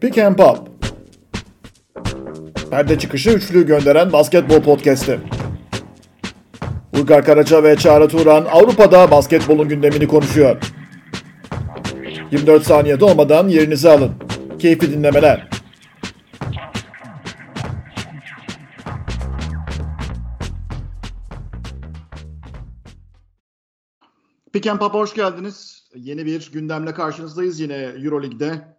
Pick and Pop Perde çıkışı üçlü gönderen basketbol podcast'i. Uygar Karaca ve Çağrı Turan Avrupa'da basketbolun gündemini konuşuyor. 24 saniyede olmadan yerinizi alın. Keyifli dinlemeler. Pick and Pop hoş geldiniz. Yeni bir gündemle karşınızdayız yine Euroleague'de.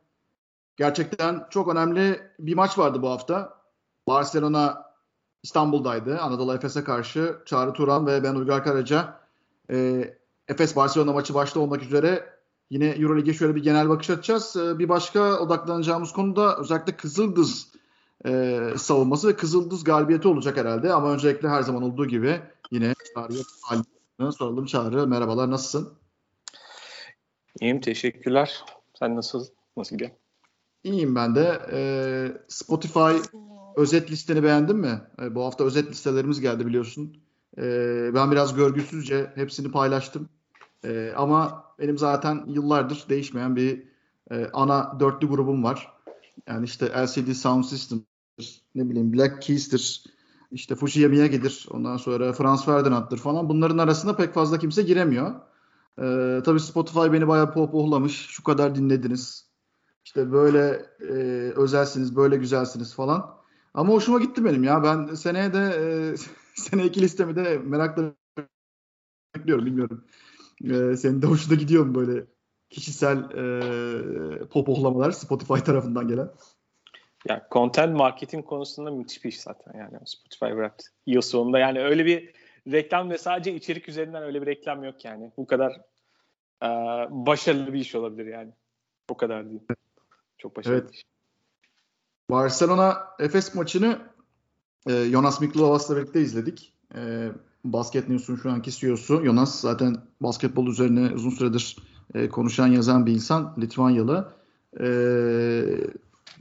Gerçekten çok önemli bir maç vardı bu hafta. Barcelona İstanbul'daydı. Anadolu Efes'e karşı Çağrı Turan ve ben Uygar Karaca. E, Efes Barcelona maçı başta olmak üzere yine Euroleague'e şöyle bir genel bakış atacağız. E, bir başka odaklanacağımız konu da özellikle Kızıldız e, savunması ve Kızıldız galibiyeti olacak herhalde. Ama öncelikle her zaman olduğu gibi yine Çağrı'ya soralım. Çağrı merhabalar nasılsın? İyiyim teşekkürler. Sen nasıl nasıl gidiyor? İyiyim ben de. Ee, Spotify özet listeni beğendin mi? Ee, bu hafta özet listelerimiz geldi biliyorsun. Ee, ben biraz görgüsüzce hepsini paylaştım. Ee, ama benim zaten yıllardır değişmeyen bir e, ana dörtlü grubum var. Yani işte LCD Sound System, ne bileyim Black Keys'tir, işte Fujiya Miyagi'dir, ondan sonra Franz Ferdinand'dır falan. Bunların arasında pek fazla kimse giremiyor. Ee, tabii Spotify beni bayağı pohpohlamış. Şu kadar dinlediniz. İşte böyle e, özelsiniz, böyle güzelsiniz falan. Ama hoşuma gitti benim ya. Ben seneye de e, sene iki listemi de merakla bekliyorum. Bilmiyorum. E, senin de hoşuna gidiyor mu böyle kişisel e, popohlamalar Spotify tarafından gelen? Ya content marketing konusunda müthiş bir iş zaten yani Spotify bıraktı. Yıl sonunda yani öyle bir reklam ve sadece içerik üzerinden öyle bir reklam yok yani. Bu kadar e, başarılı bir iş olabilir yani. O kadar değil. Çok başarılı evet. iş. Barcelona Efes maçını e, Jonas Miklovas'la birlikte izledik. E, Basket News'un şu anki CEO'su. Jonas zaten basketbol üzerine uzun süredir e, konuşan yazan bir insan. Litvanyalı. E,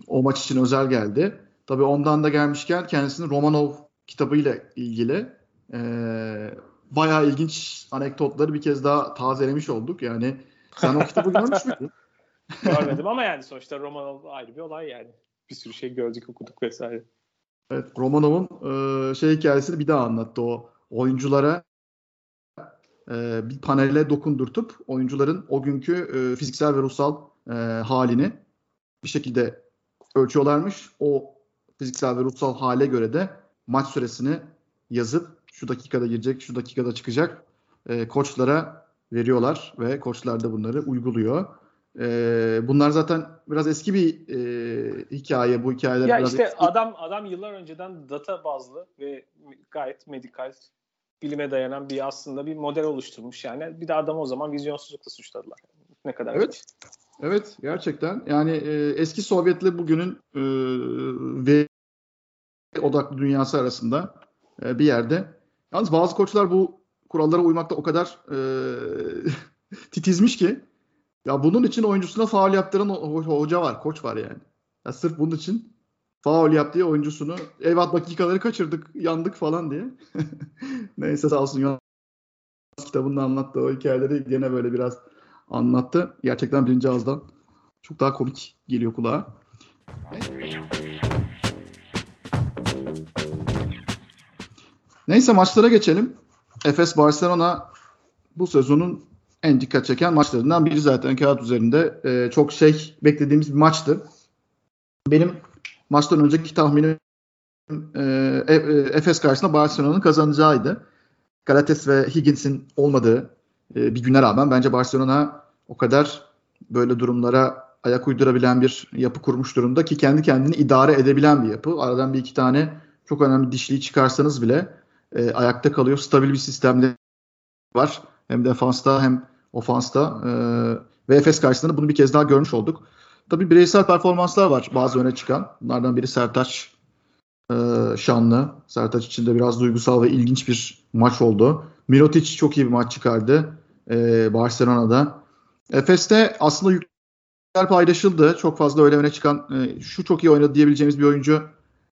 o maç için özel geldi. Tabii ondan da gelmişken kendisinin Romanov kitabıyla ilgili e, bayağı ilginç anekdotları bir kez daha tazelemiş olduk. Yani sen o kitabı görmüş müydün? Görmedim ama yani sonuçta Romanov ayrı bir olay yani. Bir sürü şey gördük, okuduk vesaire. Evet, Romanov'un e, şey hikayesini bir daha anlattı o oyunculara e, bir panele dokundurtup oyuncuların o günkü e, fiziksel ve ruhsal e, halini bir şekilde ölçüyorlarmış. O fiziksel ve ruhsal hale göre de maç süresini yazıp şu dakikada girecek, şu dakikada çıkacak e, koçlara veriyorlar ve koçlar da bunları uyguluyor. E, bunlar zaten biraz eski bir e, hikaye. Bu hikayeler ya biraz işte eski. adam adam yıllar önceden data bazlı ve gayet medikal bilime dayanan bir aslında bir model oluşturmuş yani. Bir de adam o zaman vizyonsuzlukla suçladılar. Ne kadar Evet. Evet gerçekten. Yani e, eski Sovyet'le bugünün e, ve odaklı dünyası arasında e, bir yerde. Yalnız bazı koçlar bu kurallara uymakta o kadar e, titizmiş ki ya bunun için oyuncusuna faal yaptıran hoca var, koç var yani. Ya sırf bunun için faul yap diye oyuncusunu eyvah dakikaları kaçırdık, yandık falan diye. Neyse sağ olsun Yunus kitabında anlattı o hikayeleri gene böyle biraz anlattı. Gerçekten birinci ağızdan çok daha komik geliyor kulağa. Neyse maçlara geçelim. Efes Barcelona bu sezonun en dikkat çeken maçlarından biri zaten kağıt üzerinde. E, çok şey beklediğimiz bir maçtı. Benim maçtan önceki tahminim e, e, Efes karşısında Barcelona'nın kazanacağıydı. Galates ve Higgins'in olmadığı e, bir güne rağmen bence Barcelona o kadar böyle durumlara ayak uydurabilen bir yapı kurmuş durumda ki kendi kendini idare edebilen bir yapı. Aradan bir iki tane çok önemli dişliği çıkarsanız bile e, ayakta kalıyor. Stabil bir sistemde var. Hem defansta hem ofansta. E, ve karşısında bunu bir kez daha görmüş olduk. Tabii bireysel performanslar var bazı öne çıkan. Bunlardan biri Sertaç e, Şanlı. Sertaç için de biraz duygusal ve ilginç bir maç oldu. Mirotic çok iyi bir maç çıkardı e, Barcelona'da. Efes'te aslında yükler paylaşıldı. Çok fazla öyle öne çıkan e, şu çok iyi oynadı diyebileceğimiz bir oyuncu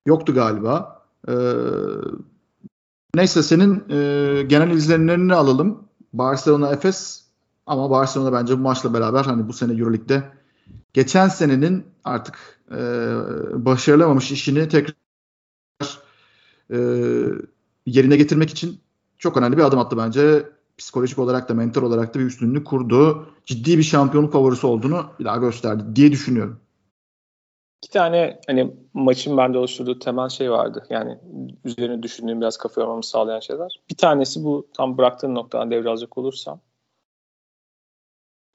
yoktu galiba. E, neyse senin e, genel izlenimlerini alalım. Barcelona Efes Ama Barcelona bence bu maçla beraber hani bu sene Euroleague'de geçen senenin artık e, başarılamamış işini tekrar e, yerine getirmek için çok önemli bir adım attı bence. Psikolojik olarak da mental olarak da bir üstünlüğü kurdu. Ciddi bir şampiyonluk favorisi olduğunu bir daha gösterdi diye düşünüyorum. İki tane hani maçın bende oluşturduğu temel şey vardı. Yani üzerine düşündüğüm biraz kafa yormamı sağlayan şeyler. Bir tanesi bu tam bıraktığın noktadan devralacak olursam.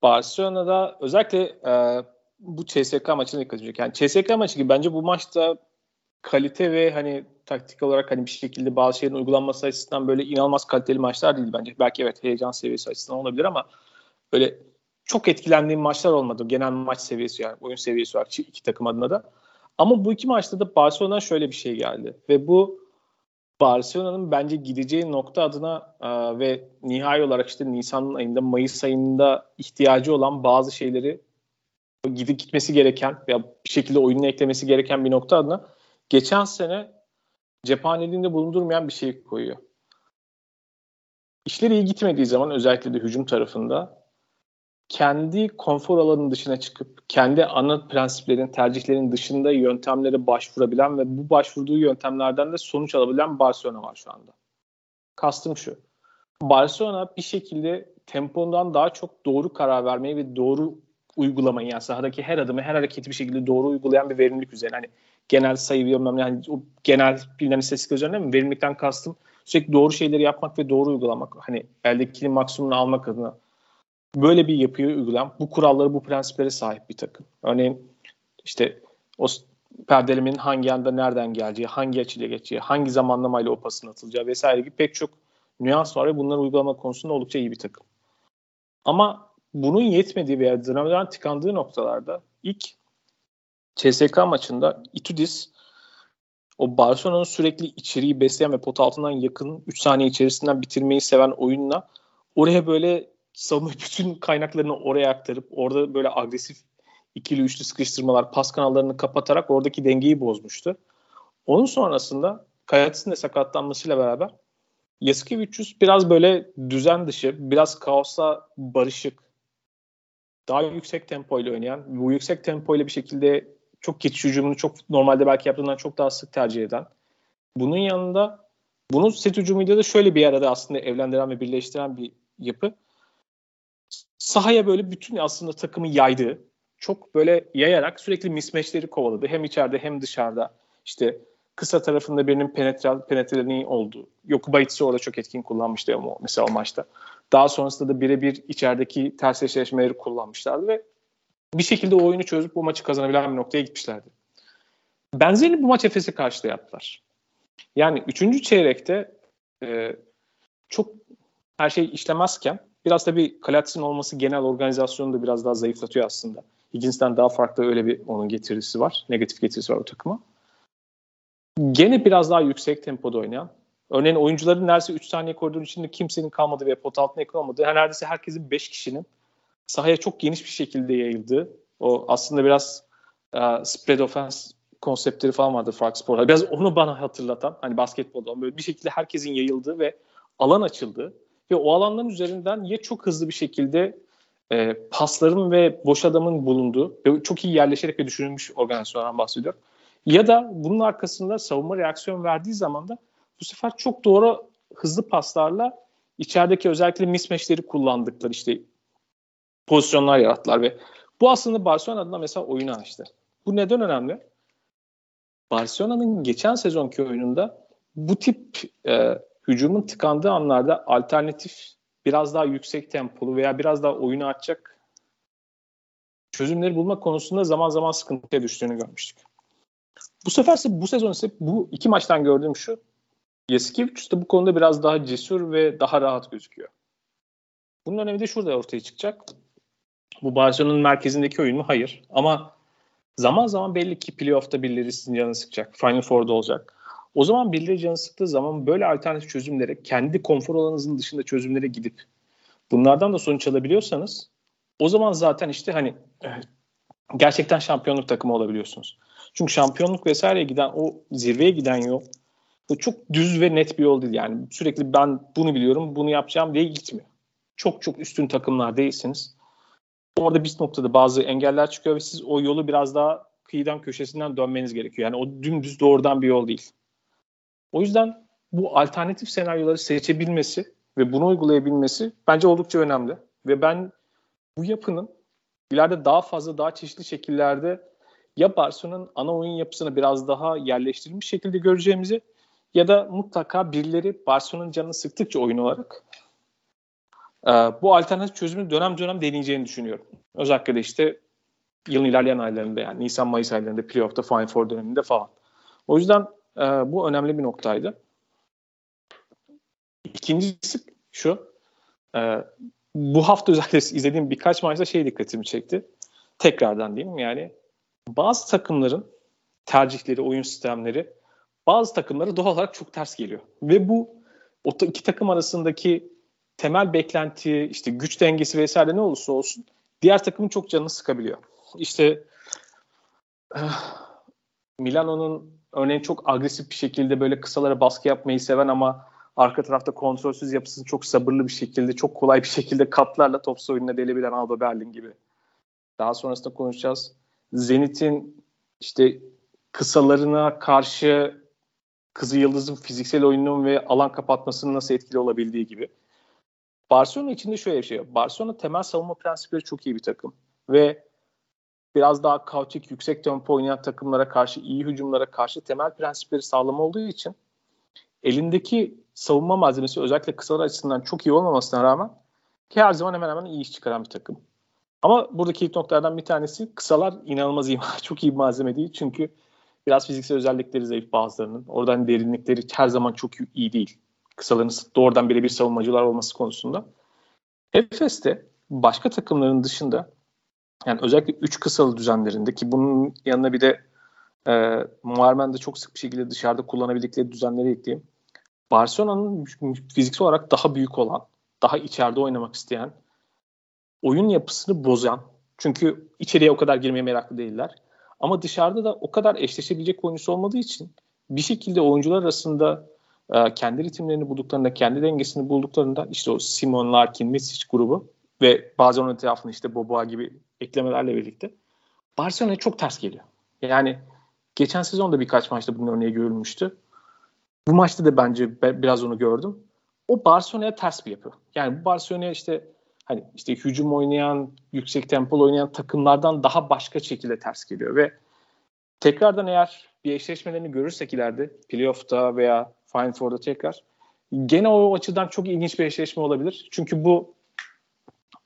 Barcelona'da özellikle e, bu CSK maçına dikkat edecek. Yani CSK maçı gibi bence bu maçta kalite ve hani taktik olarak hani bir şekilde bazı şeylerin uygulanması açısından böyle inanılmaz kaliteli maçlar değil bence. Belki evet heyecan seviyesi açısından olabilir ama böyle çok etkilendiğim maçlar olmadı. Genel maç seviyesi yani oyun seviyesi olarak iki takım adına da. Ama bu iki maçta da Barcelona'dan şöyle bir şey geldi. Ve bu Barcelona'nın bence gideceği nokta adına e, ve nihai olarak işte Nisan ayında, Mayıs ayında ihtiyacı olan bazı şeyleri gidip gitmesi gereken veya bir şekilde oyununa eklemesi gereken bir nokta adına geçen sene cephaneliğinde bulundurmayan bir şey koyuyor. İşleri iyi gitmediği zaman özellikle de hücum tarafında kendi konfor alanının dışına çıkıp kendi ana prensiplerin, tercihlerin dışında yöntemlere başvurabilen ve bu başvurduğu yöntemlerden de sonuç alabilen Barcelona var şu anda. Kastım şu. Barcelona bir şekilde tempondan daha çok doğru karar vermeyi ve doğru uygulamayı yani sahadaki her adımı her hareketi bir şekilde doğru uygulayan bir verimlilik üzerine. Hani genel sayı bilmem yani o genel bilinen istatistik üzerine mi? Verimlilikten kastım sürekli doğru şeyleri yapmak ve doğru uygulamak. Hani eldekinin maksimumunu almak adına böyle bir yapıyı uygulayan, bu kuralları, bu prensiplere sahip bir takım. Örneğin işte o perdelemenin hangi anda nereden geleceği, hangi açıyla geçeceği, hangi zamanlamayla o pasın atılacağı vesaire gibi pek çok nüans var ve bunları uygulama konusunda oldukça iyi bir takım. Ama bunun yetmediği veya dönemden tıkandığı noktalarda ilk CSK maçında Itudis o Barcelona'nın sürekli içeriği besleyen ve pot altından yakın 3 saniye içerisinden bitirmeyi seven oyunla oraya böyle savunma bütün kaynaklarını oraya aktarıp orada böyle agresif ikili üçlü sıkıştırmalar, pas kanallarını kapatarak oradaki dengeyi bozmuştu. Onun sonrasında Kayatis'in de sakatlanmasıyla beraber Yasikevicius biraz böyle düzen dışı, biraz kaosla barışık, daha yüksek tempoyla oynayan, bu yüksek tempoyla bir şekilde çok geçiş hücumunu çok normalde belki yaptığından çok daha sık tercih eden. Bunun yanında bunu set hücumuyla da şöyle bir arada aslında evlendiren ve birleştiren bir yapı sahaya böyle bütün aslında takımı yaydı. Çok böyle yayarak sürekli mismatchleri kovaladı. Hem içeride hem dışarıda. İşte kısa tarafında birinin penetral, penetreliği oldu. Yokubaitsi orada çok etkin kullanmıştı ama mesela o maçta. Daha sonrasında da birebir içerideki ters eşleşmeleri kullanmışlardı ve bir şekilde o oyunu çözüp bu maçı kazanabilen bir noktaya gitmişlerdi. Benzerini bu maç Efes'e karşı da yaptılar. Yani üçüncü çeyrekte e, çok her şey işlemezken Biraz da bir Kalats'ın olması genel organizasyonu da biraz daha zayıflatıyor aslında. Higgins'ten daha farklı öyle bir onun getirisi var. Negatif getirisi var o takıma. Gene biraz daha yüksek tempoda oynayan. Örneğin oyuncuların neredeyse 3 saniye koridorun içinde kimsenin kalmadığı ve pot altına yakın olmadığı. Neredeyse herkesin 5 kişinin sahaya çok geniş bir şekilde yayıldığı. O aslında biraz uh, spread offense konseptleri falan vardı farklı sporlarda. Biraz onu bana hatırlatan hani basketbolda böyle bir şekilde herkesin yayıldığı ve alan açıldığı ve o alanların üzerinden ya çok hızlı bir şekilde e, pasların ve boş adamın bulunduğu ve çok iyi yerleşerek ve düşünülmüş organizasyondan bahsediyorum. Ya da bunun arkasında savunma reaksiyon verdiği zaman da bu sefer çok doğru hızlı paslarla içerideki özellikle mismatchleri kullandıkları işte pozisyonlar yarattılar ve bu aslında Barcelona adına mesela oyunu açtı. Bu neden önemli? Barcelona'nın geçen sezonki oyununda bu tip e, hücumun tıkandığı anlarda alternatif biraz daha yüksek tempolu veya biraz daha oyunu açacak çözümleri bulmak konusunda zaman zaman sıkıntıya düştüğünü görmüştük. Bu sefer ise bu sezon ise bu iki maçtan gördüğüm şu Yasikevicius da bu konuda biraz daha cesur ve daha rahat gözüküyor. Bunun önemi de şurada ortaya çıkacak. Bu Barcelona'nın merkezindeki oyun mu? Hayır. Ama zaman zaman belli ki playoff'ta birileri sizin canını sıkacak. Final Four'da olacak. O zaman birileri canı sıktığı zaman böyle alternatif çözümlere, kendi konfor alanınızın dışında çözümlere gidip bunlardan da sonuç alabiliyorsanız o zaman zaten işte hani gerçekten şampiyonluk takımı olabiliyorsunuz. Çünkü şampiyonluk vesaireye giden o zirveye giden yol bu çok düz ve net bir yol değil yani. Sürekli ben bunu biliyorum, bunu yapacağım diye gitmiyor. çok çok üstün takımlar değilsiniz. Orada bir noktada bazı engeller çıkıyor ve siz o yolu biraz daha kıyıdan köşesinden dönmeniz gerekiyor. Yani o dümdüz doğrudan bir yol değil. O yüzden bu alternatif senaryoları seçebilmesi ve bunu uygulayabilmesi bence oldukça önemli. Ve ben bu yapının ileride daha fazla, daha çeşitli şekillerde ya Barcelona'nın ana oyun yapısını biraz daha yerleştirilmiş şekilde göreceğimizi ya da mutlaka birileri Barcelona'nın canını sıktıkça oyun olarak e, bu alternatif çözümü dönem dönem deneyeceğini düşünüyorum. Özellikle de işte yılın ilerleyen aylarında yani Nisan-Mayıs aylarında playoff'ta Final Four döneminde falan. O yüzden e, bu önemli bir noktaydı. İkincisi şu. E, bu hafta özellikle izlediğim birkaç maçta şey dikkatimi çekti. Tekrardan diyeyim yani bazı takımların tercihleri, oyun sistemleri bazı takımlara doğal olarak çok ters geliyor. Ve bu o iki takım arasındaki temel beklenti, işte güç dengesi vesaire ne olursa olsun diğer takımın çok canını sıkabiliyor. İşte eh, Milano'nun örneğin çok agresif bir şekilde böyle kısalara baskı yapmayı seven ama arka tarafta kontrolsüz yapısını çok sabırlı bir şekilde, çok kolay bir şekilde katlarla top oyununa delebilen Alba Berlin gibi. Daha sonrasında konuşacağız. Zenit'in işte kısalarına karşı Kızı Yıldız'ın fiziksel oyununun ve alan kapatmasının nasıl etkili olabildiği gibi. Barcelona içinde şöyle bir şey. Barcelona temel savunma prensipleri çok iyi bir takım. Ve biraz daha kaotik, yüksek tempo oynayan takımlara karşı, iyi hücumlara karşı temel prensipleri sağlam olduğu için elindeki savunma malzemesi özellikle kısalar açısından çok iyi olmamasına rağmen ki her zaman hemen hemen iyi iş çıkaran bir takım. Ama buradaki ilk noktalardan bir tanesi kısalar inanılmaz iyi, çok iyi bir malzeme değil. Çünkü biraz fiziksel özellikleri zayıf bazılarının. Oradan derinlikleri her zaman çok iyi değil. Kısaların doğrudan birebir savunmacılar olması konusunda. Efes'te başka takımların dışında yani özellikle 3 kısalı düzenlerinde ki bunun yanına bir de e, Muharmen de çok sık bir şekilde dışarıda kullanabildikleri düzenleri ekleyeyim. Barcelona'nın fiziksel olarak daha büyük olan, daha içeride oynamak isteyen, oyun yapısını bozan, çünkü içeriye o kadar girmeye meraklı değiller. Ama dışarıda da o kadar eşleşebilecek oyuncusu olmadığı için bir şekilde oyuncular arasında e, kendi ritimlerini bulduklarında, kendi dengesini bulduklarında işte o Simon, Larkin, Misic grubu ve bazen onun etrafında işte Boboa gibi eklemelerle birlikte Barcelona'ya çok ters geliyor. Yani geçen sezonda birkaç maçta bunun örneği görülmüştü. Bu maçta da bence biraz onu gördüm. O Barcelona'ya ters bir yapı. Yani bu Barcelona'ya işte hani işte hücum oynayan, yüksek tempolu oynayan takımlardan daha başka şekilde ters geliyor ve tekrardan eğer bir eşleşmelerini görürsek ileride playoff'ta veya Final Four'da tekrar gene o açıdan çok ilginç bir eşleşme olabilir. Çünkü bu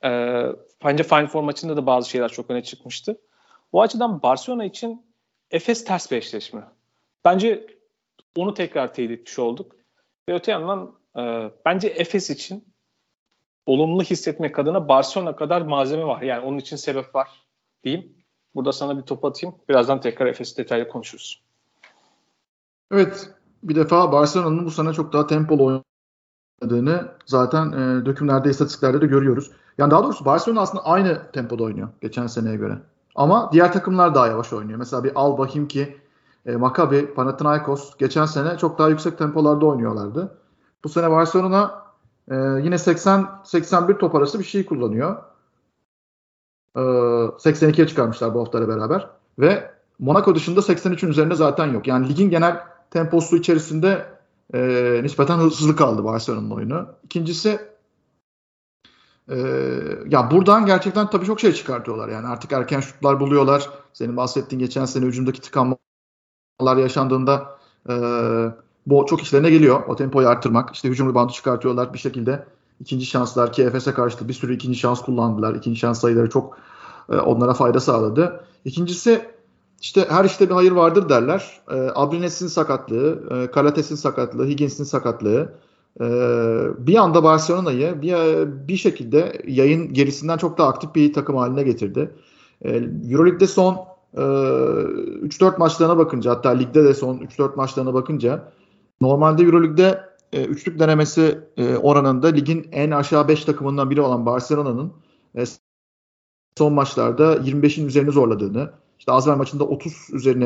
e, bence Final Four maçında da bazı şeyler çok öne çıkmıştı. O açıdan Barcelona için Efes ters bir eşleşme. Bence onu tekrar teyit etmiş olduk. Ve öte yandan e, bence Efes için olumlu hissetmek adına Barcelona kadar malzeme var. Yani onun için sebep var diyeyim. Burada sana bir top atayım. Birazdan tekrar Efes detaylı konuşuruz. Evet. Bir defa Barcelona'nın bu sene çok daha tempolu oynadığını zaten e, dökümlerde, istatistiklerde de görüyoruz. Yani daha doğrusu Barcelona aslında aynı tempoda oynuyor geçen seneye göre. Ama diğer takımlar daha yavaş oynuyor. Mesela bir Al Bahim ki e, Maccabi, Panathinaikos geçen sene çok daha yüksek tempolarda oynuyorlardı. Bu sene Barcelona e, yine 80-81 top arası bir şey kullanıyor. E, 82'ye çıkarmışlar bu haftayla beraber. Ve Monaco dışında 83'ün üzerinde zaten yok. Yani ligin genel temposu içerisinde e, nispeten hızlı kaldı Barcelona'nın oyunu. İkincisi e, ya buradan gerçekten tabii çok şey çıkartıyorlar. Yani artık erken şutlar buluyorlar. Senin bahsettiğin geçen sene hücumdaki tıkanmalar yaşandığında e, bu çok işlerine geliyor. O tempoyu arttırmak. İşte hücum bandı çıkartıyorlar bir şekilde. ikinci şanslar ki Efes'e karşı bir sürü ikinci şans kullandılar. İkinci şans sayıları çok e, onlara fayda sağladı. İkincisi işte her işte bir hayır vardır derler. E, Abrines'in sakatlığı, e, Kalates'in sakatlığı, Higgins'in sakatlığı e, bir anda Barcelona'yı bir, bir şekilde yayın gerisinden çok daha aktif bir takım haline getirdi. E, Euroleague'de son e, 3-4 maçlarına bakınca hatta ligde de son 3-4 maçlarına bakınca Normalde Euroleague'de e, üçlük denemesi e, oranında ligin en aşağı 5 takımından biri olan Barcelona'nın e, son maçlarda 25'in üzerine zorladığını, işte Azver maçında 30 üzerine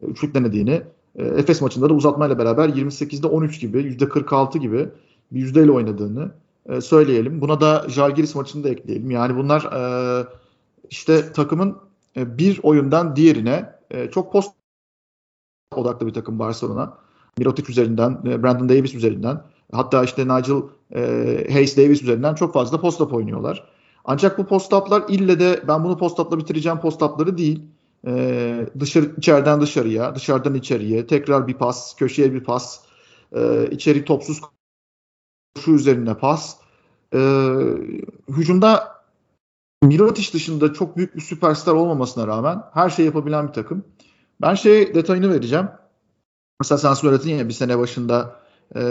e, üçlük denediğini, e, Efes maçında da uzatmayla beraber 28'de 13 gibi, %46 gibi bir yüzdeyle oynadığını e, söyleyelim. Buna da Jalgiris maçını da ekleyelim. Yani bunlar işte takımın bir oyundan diğerine çok post odaklı bir takım Barcelona. Mirotic üzerinden, Brandon Davis üzerinden, hatta işte Nigel Hayes Davis üzerinden çok fazla post-up oynuyorlar. Ancak bu post-up'lar ille de ben bunu post-up'la bitireceğim post-up'ları değil. E, dışarı, içeriden dışarıya, dışarıdan içeriye, tekrar bir pas, köşeye bir pas, e, içeri topsuz şu üzerine pas. E, hücumda Mirotic dışında çok büyük bir süperstar olmamasına rağmen her şey yapabilen bir takım. Ben şey detayını vereceğim. Mesela sen söyledin ya bir sene başında e,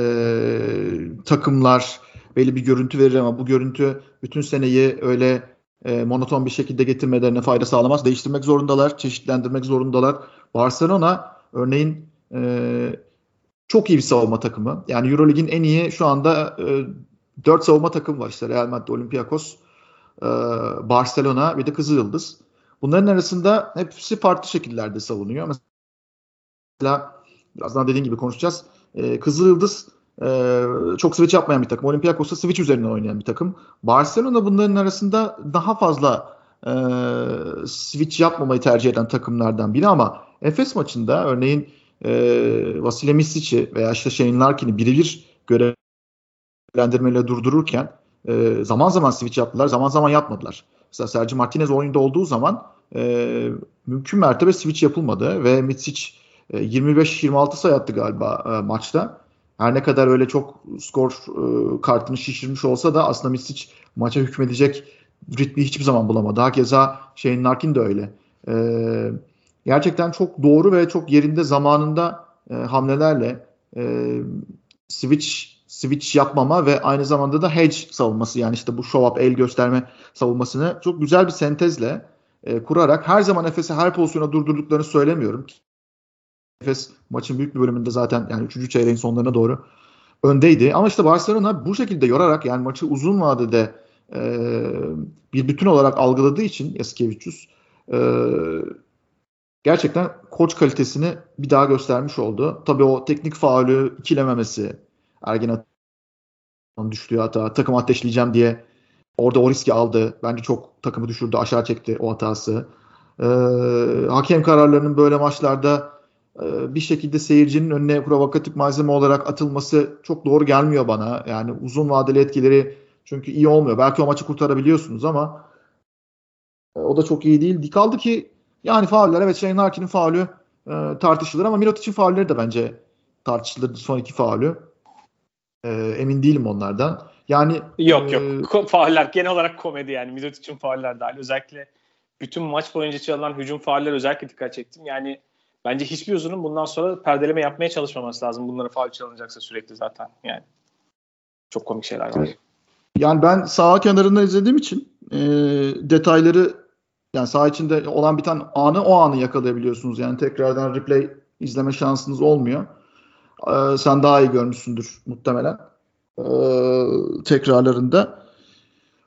takımlar belli bir görüntü verir ama bu görüntü bütün seneyi öyle e, monoton bir şekilde getirmelerine fayda sağlamaz. Değiştirmek zorundalar, çeşitlendirmek zorundalar. Barcelona örneğin e, çok iyi bir savunma takımı. Yani Eurolig'in en iyi şu anda e, 4 savunma takım var işte Real Madrid, Olympiakos, e, Barcelona ve de Kızılyıldız. Bunların arasında hepsi farklı şekillerde savunuyor. Mesela birazdan dediğim gibi konuşacağız. E, Kızılyıldız e, çok switch yapmayan bir takım. Olympiakos'ta switch üzerinden oynayan bir takım. Barcelona bunların arasında daha fazla e, switch yapmamayı tercih eden takımlardan biri ama Efes maçında örneğin e, Vasile Misic'i veya işte Shane Larkin'i birebir görevlendirmeyle durdururken e, zaman zaman switch yaptılar, zaman zaman yapmadılar. Mesela Sergio Martinez oyunda olduğu zaman e, mümkün mertebe switch yapılmadı ve Mitsic e, 25-26 sayı attı galiba e, maçta. Her ne kadar öyle çok skor e, kartını şişirmiş olsa da aslında Mitsic maça hükmedecek ritmi hiçbir zaman bulamadı. Hakeza Shane Larkin de öyle. E, gerçekten çok doğru ve çok yerinde zamanında e, hamlelerle e, switch switch yapmama ve aynı zamanda da hedge savunması yani işte bu show up el gösterme savunmasını çok güzel bir sentezle e, kurarak her zaman Efes'i her pozisyona durdurduklarını söylemiyorum. Efes maçın büyük bir bölümünde zaten yani 3. çeyreğin sonlarına doğru öndeydi. Ama işte Barcelona bu şekilde yorarak yani maçı uzun vadede e, bir bütün olarak algıladığı için Yasikevicius e, gerçekten koç kalitesini bir daha göstermiş oldu. Tabii o teknik faulü ikilememesi, Ergen düştüğü hata, takım ateşleyeceğim diye orada o riski aldı. Bence çok takımı düşürdü, aşağı çekti o hatası. Ee, hakem kararlarının böyle maçlarda e, bir şekilde seyircinin önüne provokatif malzeme olarak atılması çok doğru gelmiyor bana. Yani uzun vadeli etkileri çünkü iyi olmuyor. Belki o maçı kurtarabiliyorsunuz ama e, o da çok iyi değil. Kaldı ki yani fauller evet Shane Larkin'in faulü e, tartışılır ama Mirotic'in faulleri de bence tartışılır son iki faulü. E, emin değilim onlardan. Yani yok e, yok. Fauller genel olarak komedi yani Mirotic'in fauller dahil. Özellikle bütün maç boyunca çalınan hücum fauller özellikle dikkat çektim. Yani bence hiçbir uzunun bundan sonra perdeleme yapmaya çalışmaması lazım. Bunlara faul çalınacaksa sürekli zaten yani. Çok komik şeyler var. Yani ben sağ kenarından izlediğim için e, detayları yani saha içinde olan bir tane anı o anı yakalayabiliyorsunuz. Yani tekrardan replay izleme şansınız olmuyor. Ee, sen daha iyi görmüşsündür muhtemelen ee, tekrarlarında.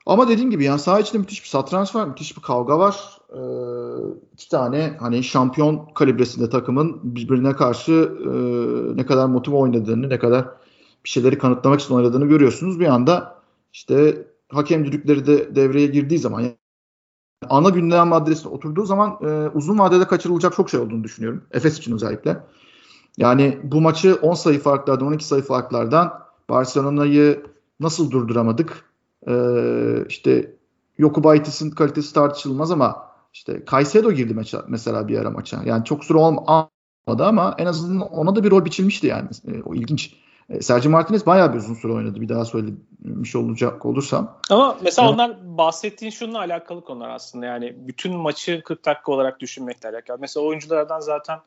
Ama dediğim gibi yani saha içinde müthiş bir satranç var, müthiş bir kavga var. Ee, iki tane hani şampiyon kalibresinde takımın birbirine karşı e, ne kadar motive oynadığını, ne kadar bir şeyleri kanıtlamak için oynadığını görüyorsunuz. Bir anda işte hakem düdükleri de devreye girdiği zaman ana gündem maddesine oturduğu zaman e, uzun vadede kaçırılacak çok şey olduğunu düşünüyorum. Efes için özellikle. Yani bu maçı 10 sayı farklardan 12 sayı farklardan Barcelona'yı nasıl durduramadık? Ee, işte Yokubaitis'in kalitesi tartışılmaz ama işte Caicedo girdi maça, mesela bir ara maça. Yani çok süre olmadı ama en azından ona da bir rol biçilmişti yani. E, o ilginç. E, Sergio Martinez bayağı bir uzun süre oynadı bir daha söylemiş olacak olursam. Ama mesela onlar bahsettiğin şununla alakalı konular aslında yani bütün maçı 40 dakika olarak düşünmekle alakalı. Mesela oyunculardan zaten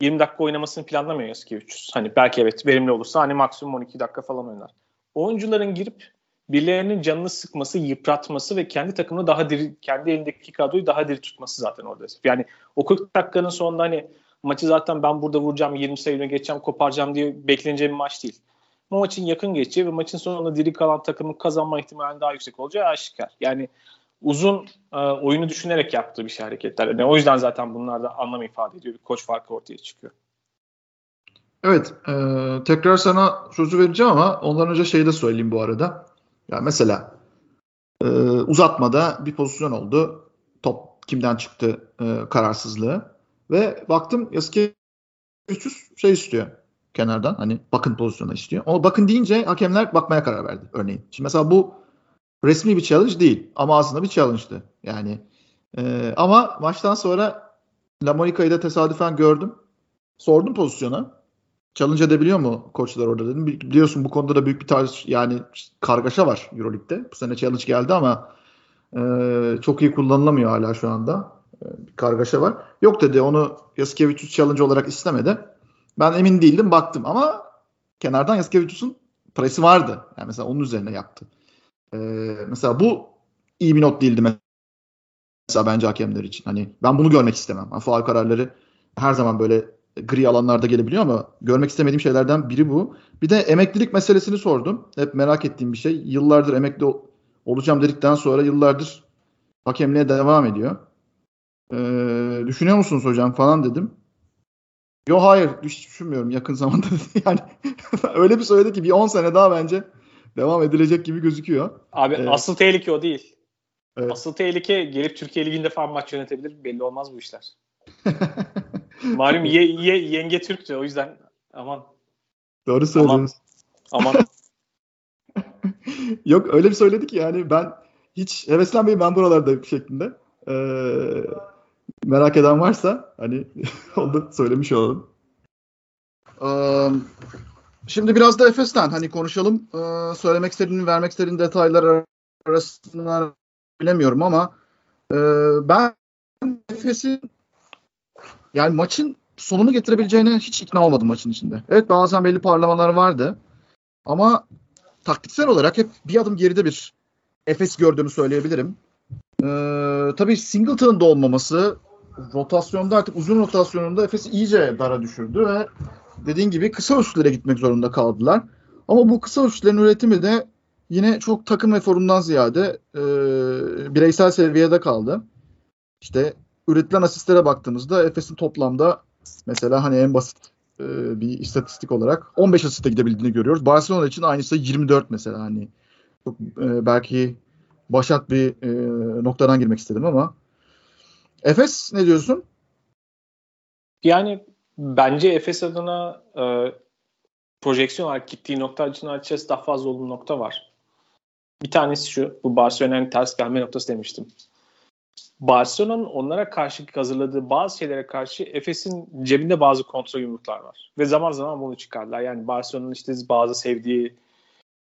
20 dakika oynamasını planlamıyor eski 300. Hani belki evet verimli olursa hani maksimum 12 dakika falan oynar. Oyuncuların girip birilerinin canını sıkması, yıpratması ve kendi takımını daha diri, kendi elindeki kadroyu daha diri tutması zaten orada. Yani o 40 dakikanın sonunda hani maçı zaten ben burada vuracağım, 20 sayını geçeceğim, koparacağım diye bekleneceği bir maç değil. Bu maçın yakın geçeceği ve maçın sonunda diri kalan takımın kazanma ihtimali daha yüksek olacağı aşikar. Yani uzun e, oyunu düşünerek yaptığı bir şey hareketler. Yani o yüzden zaten bunlar da anlam ifade ediyor. Bir koç farkı ortaya çıkıyor. Evet. E, tekrar sana sözü vereceğim ama ondan önce şeyi de söyleyeyim bu arada. Yani mesela e, uzatmada bir pozisyon oldu. Top kimden çıktı e, kararsızlığı. Ve baktım Yasuke 300 şey istiyor kenardan. Hani bakın pozisyona istiyor. O bakın deyince hakemler bakmaya karar verdi örneğin. Şimdi mesela bu resmi bir challenge değil ama aslında bir challenge'dı. Yani e, ama maçtan sonra La Monica'yı da tesadüfen gördüm. Sordum pozisyona. Challenge edebiliyor mu koçlar orada dedim. Biliyorsun bu konuda da büyük bir tarz yani kargaşa var Euroleague'de. Bu sene challenge geldi ama e, çok iyi kullanılamıyor hala şu anda. E, bir kargaşa var. Yok dedi onu Yasikevicius challenge olarak istemedi. Ben emin değildim baktım ama kenardan Yasikevicius'un presi vardı. Yani mesela onun üzerine yaptı. E, mesela bu iyi bir not değildi mesela bence hakemler için. Hani ben bunu görmek istemem. Yani faal kararları her zaman böyle gri alanlarda gelebiliyor ama görmek istemediğim şeylerden biri bu. Bir de emeklilik meselesini sordum. Hep merak ettiğim bir şey. Yıllardır emekli olacağım dedikten sonra yıllardır hakemliğe devam ediyor. Ee, düşünüyor musunuz hocam falan dedim. Yo hayır hiç düşünmüyorum yakın zamanda. yani öyle bir söyledi ki bir 10 sene daha bence devam edilecek gibi gözüküyor. Abi ee, asıl tehlike o değil. Evet. Asıl tehlike gelip Türkiye Ligi'nde falan maç yönetebilir. Belli olmaz bu işler. Malum ye, ye, yenge Türk'tü o yüzden aman. Doğru söylüyorsunuz. Aman. aman. Yok öyle bir söyledi ki yani ben hiç heveslenmeyeyim ben buralarda şeklinde. Ee, merak eden varsa hani onu söylemiş olalım. Um, şimdi biraz da Efes'ten hani konuşalım. Ee, söylemek istediğin, vermek istediğin detaylar arasında bilemiyorum ama e, ben Efes'in yani maçın sonunu getirebileceğine hiç ikna olmadım maçın içinde. Evet bazen belli parlamalar vardı. Ama taktiksel olarak hep bir adım geride bir Efes gördüğümü söyleyebilirim. Ee, tabii Singleton'ın da olmaması rotasyonda artık uzun rotasyonunda Efes'i iyice dara düşürdü ve dediğin gibi kısa üçlülere gitmek zorunda kaldılar. Ama bu kısa üçlülerin üretimi de yine çok takım ve forumdan ziyade e, bireysel seviyede kaldı. İşte üretilen asistlere baktığımızda Efes'in toplamda mesela hani en basit e, bir istatistik olarak 15 asiste gidebildiğini görüyoruz. Barcelona için aynısı 24 mesela hani çok e, belki başat bir e, noktadan girmek istedim ama Efes ne diyorsun? Yani bence Efes adına e, projeksiyon olarak gittiği nokta için açıkçası daha fazla olduğu nokta var. Bir tanesi şu, bu Barcelona'nın ters gelme noktası demiştim. Barcelona'nın onlara karşı hazırladığı bazı şeylere karşı Efes'in cebinde bazı kontrol yumruklar var. Ve zaman zaman bunu çıkardılar. Yani Barcelona'nın işte bazı sevdiği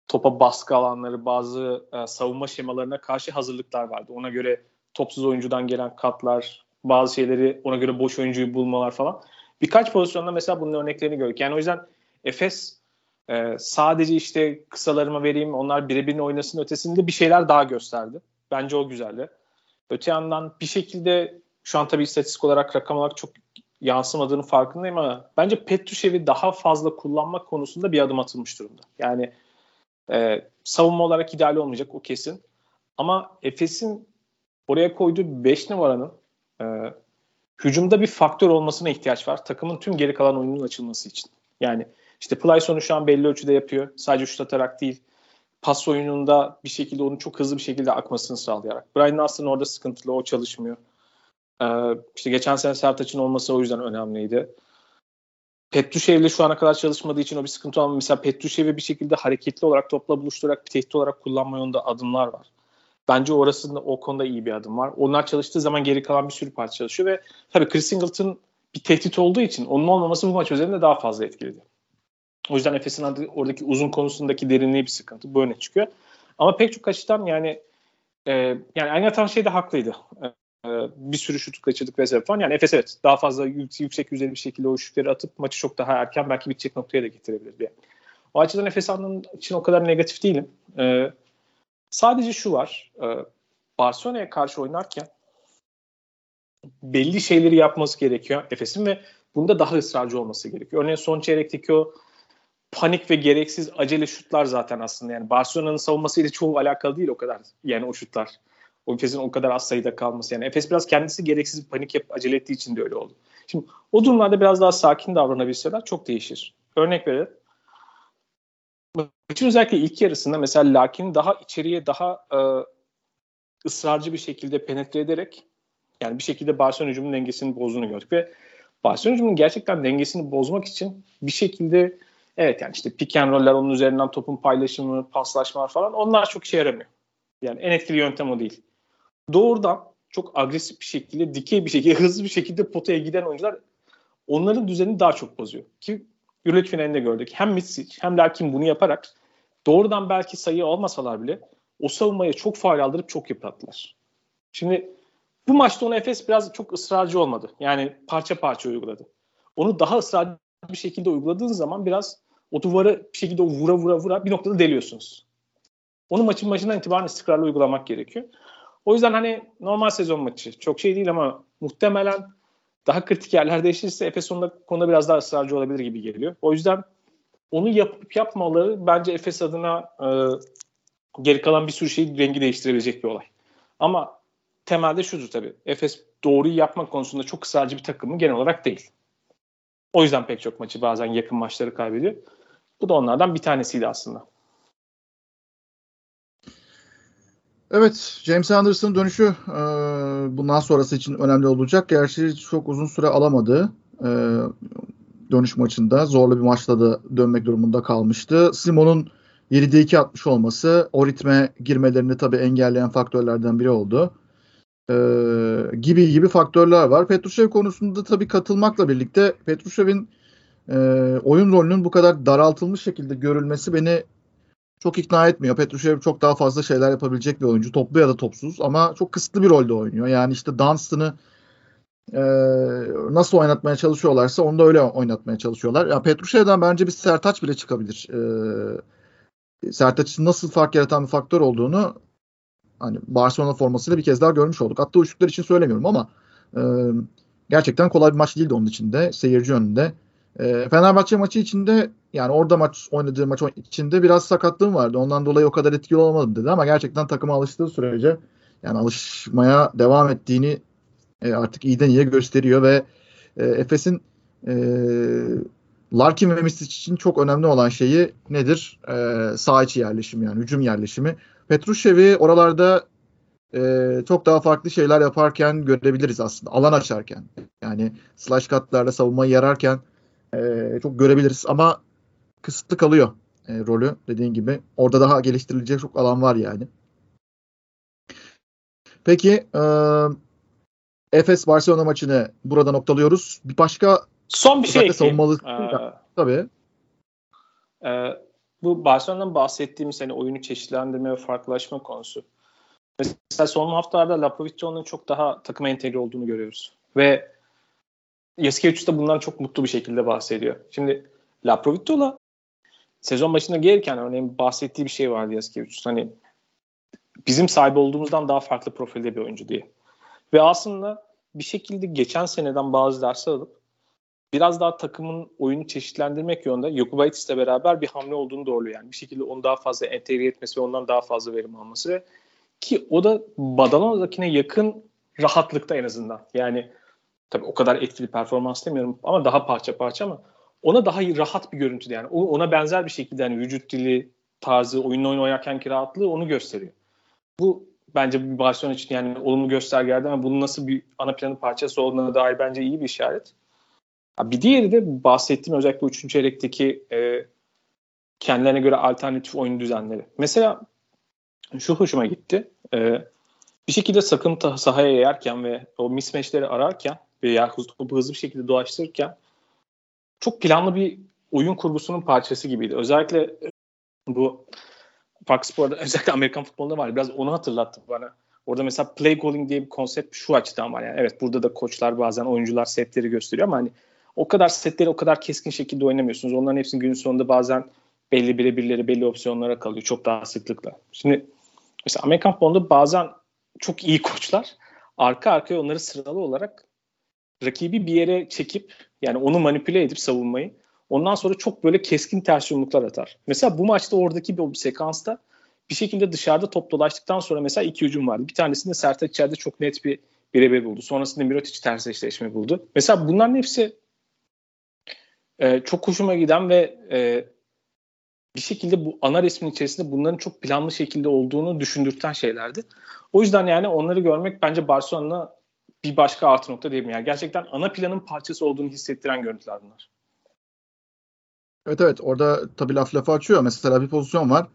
topa baskı alanları, bazı e, savunma şemalarına karşı hazırlıklar vardı. Ona göre topsuz oyuncudan gelen katlar, bazı şeyleri ona göre boş oyuncuyu bulmalar falan. Birkaç pozisyonda mesela bunun örneklerini gördük. Yani o yüzden Efes e, sadece işte kısalarıma vereyim onlar birebirine oynasın ötesinde bir şeyler daha gösterdi. Bence o güzeldi. Öte yandan bir şekilde şu an tabii istatistik olarak rakam olarak çok yansımadığını farkındayım ama bence Petrusev'i daha fazla kullanmak konusunda bir adım atılmış durumda. Yani e, savunma olarak ideal olmayacak o kesin. Ama Efes'in oraya koyduğu 5 numaranın e, hücumda bir faktör olmasına ihtiyaç var. Takımın tüm geri kalan oyununun açılması için. Yani işte Plyson'u şu an belli ölçüde yapıyor. Sadece şut atarak değil pas oyununda bir şekilde onu çok hızlı bir şekilde akmasını sağlayarak. Brian Nelson'ın orada sıkıntılı, o çalışmıyor. Ee, işte geçen sene Sertaç'ın olması o yüzden önemliydi. Petruşev'le şu ana kadar çalışmadığı için o bir sıkıntı olmadı. Mesela Petruşev'i bir şekilde hareketli olarak topla buluşturarak bir tehdit olarak kullanma yolunda adımlar var. Bence orasında o konuda iyi bir adım var. Onlar çalıştığı zaman geri kalan bir sürü parça çalışıyor ve tabii Chris Singleton bir tehdit olduğu için onun olmaması bu maç üzerinde daha fazla etkiledi. O yüzden Efes'in oradaki uzun konusundaki derinliği bir sıkıntı. Bu öne çıkıyor. Ama pek çok açıdan yani e, yani Aynatan şey de haklıydı. E, bir sürü şut kaçırdık vesaire falan. Yani Efes evet daha fazla yüksek yüzeyli bir şekilde o şutları atıp maçı çok daha erken belki bitecek noktaya da getirebilir. Yani. O açıdan Efes için o kadar negatif değilim. E, sadece şu var. E, Barcelona'ya karşı oynarken belli şeyleri yapması gerekiyor Efes'in ve bunda daha ısrarcı olması gerekiyor. Örneğin son çeyrekteki o panik ve gereksiz acele şutlar zaten aslında. Yani Barcelona'nın savunmasıyla çoğu alakalı değil o kadar. Yani o şutlar. O Efes'in o kadar az sayıda kalması. Yani Efes biraz kendisi gereksiz panik yapıp acele ettiği için de öyle oldu. Şimdi o durumlarda biraz daha sakin davranabilseler çok değişir. Örnek verelim. maçın özellikle ilk yarısında mesela Larkin'in daha içeriye daha e, ısrarcı bir şekilde penetre ederek yani bir şekilde Barcelona hücumunun dengesini bozduğunu gördük ve Barcelona hücumunun gerçekten dengesini bozmak için bir şekilde evet yani işte pick and roll'ler onun üzerinden topun paylaşımı, paslaşmalar falan onlar çok işe yaramıyor. Yani en etkili yöntem o değil. Doğrudan çok agresif bir şekilde, dikey bir şekilde, hızlı bir şekilde potaya giden oyuncular onların düzenini daha çok bozuyor. Ki Euroleague finalinde gördük. Hem Mitsic hem Larkin bunu yaparak doğrudan belki sayı almasalar bile o savunmaya çok faal aldırıp çok yıprattılar. Şimdi bu maçta onu Efes biraz çok ısrarcı olmadı. Yani parça parça uyguladı. Onu daha ısrarcı bir şekilde uyguladığın zaman biraz o duvarı bir şekilde vura vura vura bir noktada deliyorsunuz. Onu maçın başından itibaren istikrarlı uygulamak gerekiyor. O yüzden hani normal sezon maçı çok şey değil ama muhtemelen daha kritik yerler değişirse Efes onda konuda biraz daha ısrarcı olabilir gibi geliyor. O yüzden onu yapıp yapmaları bence Efes adına e, geri kalan bir sürü şeyi rengi değiştirebilecek bir olay. Ama temelde şudur tabii. Efes doğruyu yapmak konusunda çok ısrarcı bir takımı genel olarak değil. O yüzden pek çok maçı bazen yakın maçları kaybediyor. Bu da onlardan bir tanesiydi aslında. Evet, James Anderson dönüşü e, bundan sonrası için önemli olacak. Gerçi çok uzun süre alamadı. E, dönüş maçında zorlu bir maçla da dönmek durumunda kalmıştı. Simon'un 7'de 2 atmış olması o ritme girmelerini tabii engelleyen faktörlerden biri oldu. E, gibi gibi faktörler var. Petrushev konusunda tabii katılmakla birlikte Petrushev'in e, oyun rolünün bu kadar daraltılmış şekilde görülmesi beni çok ikna etmiyor. Petrushev çok daha fazla şeyler yapabilecek bir oyuncu. Toplu ya da topsuz ama çok kısıtlı bir rolde oynuyor. Yani işte Dunstan'ı e, nasıl oynatmaya çalışıyorlarsa onu da öyle oynatmaya çalışıyorlar. Ya yani Petrushev'den bence bir Sertaç bile çıkabilir. E, Sertaç'ın nasıl fark yaratan bir faktör olduğunu hani Barcelona formasıyla bir kez daha görmüş olduk. Hatta üçlükler için söylemiyorum ama e, gerçekten kolay bir maç değildi onun içinde. Seyirci önünde. E, Fenerbahçe maçı içinde yani orada maç oynadığı maç içinde biraz sakatlığım vardı. Ondan dolayı o kadar etkili olamadım dedi ama gerçekten takıma alıştığı sürece yani alışmaya devam ettiğini e, artık iyiden iyiye gösteriyor ve e, Efes'in e, Larkin ve Misic için çok önemli olan şeyi nedir? E, sağ içi yerleşimi yani hücum yerleşimi. Petrushev'i oralarda e, çok daha farklı şeyler yaparken görebiliriz aslında. Alan açarken. Yani slash cutlarla savunmayı yararken e, çok görebiliriz ama kısıtlı kalıyor e, rolü dediğin gibi. Orada daha geliştirilecek çok alan var yani. Peki e, Efes Barcelona maçını burada noktalıyoruz. Bir başka son bir şey savunmalı ee, tabii. E, bu Barcelona'dan bahsettiğimiz hani oyunu çeşitlendirme ve farklılaşma konusu. Mesela son haftalarda Lapovic'in çok daha takıma entegre olduğunu görüyoruz. Ve Yasikevicius da bundan çok mutlu bir şekilde bahsediyor. Şimdi Laprovitola sezon başında gelirken örneğin bahsettiği bir şey vardı Yasikevicius. Hani bizim sahibi olduğumuzdan daha farklı profilde bir oyuncu diye. Ve aslında bir şekilde geçen seneden bazı dersler alıp biraz daha takımın oyunu çeşitlendirmek yönünde Jokubaitis'le beraber bir hamle olduğunu doğruluyor. Yani bir şekilde onu daha fazla entegre etmesi ve ondan daha fazla verim alması ki o da Badalona'dakine yakın rahatlıkta en azından. Yani tabii o kadar etkili performans demiyorum ama daha parça parça ama ona daha rahat bir görüntüde yani ona benzer bir şekilde yani vücut dili tarzı oyun oynarkenki rahatlığı onu gösteriyor. Bu bence bir Barcelona için yani olumlu göstergelerden ama bunun nasıl bir ana planın parçası olduğuna dair bence iyi bir işaret. Bir diğeri de bahsettiğim özellikle 3. çeyrekteki e, kendilerine göre alternatif oyun düzenleri. Mesela şu hoşuma gitti. E, bir şekilde sakın sahaya yayarken ve o mismatchleri ararken veya topu hızlı bir şekilde dolaştırırken çok planlı bir oyun kurgusunun parçası gibiydi. Özellikle e, bu Fox Spor'da özellikle Amerikan futbolunda var. Biraz onu hatırlattı bana. Orada mesela play calling diye bir konsept şu açıdan var. Yani evet burada da koçlar bazen oyuncular setleri gösteriyor ama hani o kadar setleri o kadar keskin şekilde oynamıyorsunuz. Onların hepsinin günün sonunda bazen belli birebirleri belli opsiyonlara kalıyor. Çok daha sıklıkla. Şimdi mesela Amerikan futbolunda bazen çok iyi koçlar arka arkaya onları sıralı olarak rakibi bir yere çekip yani onu manipüle edip savunmayı ondan sonra çok böyle keskin ters yumruklar atar. Mesela bu maçta oradaki bir, sekansta bir şekilde dışarıda top dolaştıktan sonra mesela iki hücum vardı. Bir tanesinde Sertaç içeride çok net bir birebir buldu. Sonrasında Mirotic ters eşleşme buldu. Mesela bunların hepsi e, çok hoşuma giden ve e, bir şekilde bu ana resmin içerisinde bunların çok planlı şekilde olduğunu düşündürten şeylerdi. O yüzden yani onları görmek bence Barcelona'na bir başka artı nokta mi? Yani gerçekten ana planın parçası olduğunu hissettiren görüntüler bunlar. Evet evet orada tabii laf lafı açıyor. Mesela bir pozisyon var.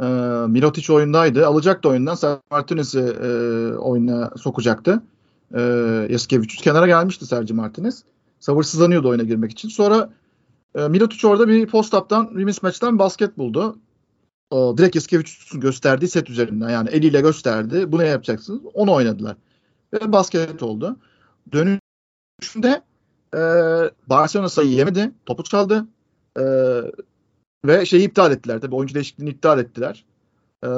E, Mirotic oyundaydı. Alacaktı oyundan. Sergio Martinez'i e, oyuna sokacaktı. E, Yaskevicius kenara gelmişti Sergio Martinez. Sabırsızlanıyordu oyuna girmek için. Sonra e, Mirotic orada bir post-up'tan, remis maçtan basket buldu. O, direkt Yaskevicius'un gösterdiği set üzerinden yani eliyle gösterdi. Bunu yapacaksınız. Onu oynadılar. Ve basket oldu. Dönüşünde e, Barcelona sayı yemedi. Topu çaldı. E, ve şeyi iptal ettiler. Tabii oyuncu değişikliğini iptal ettiler. E,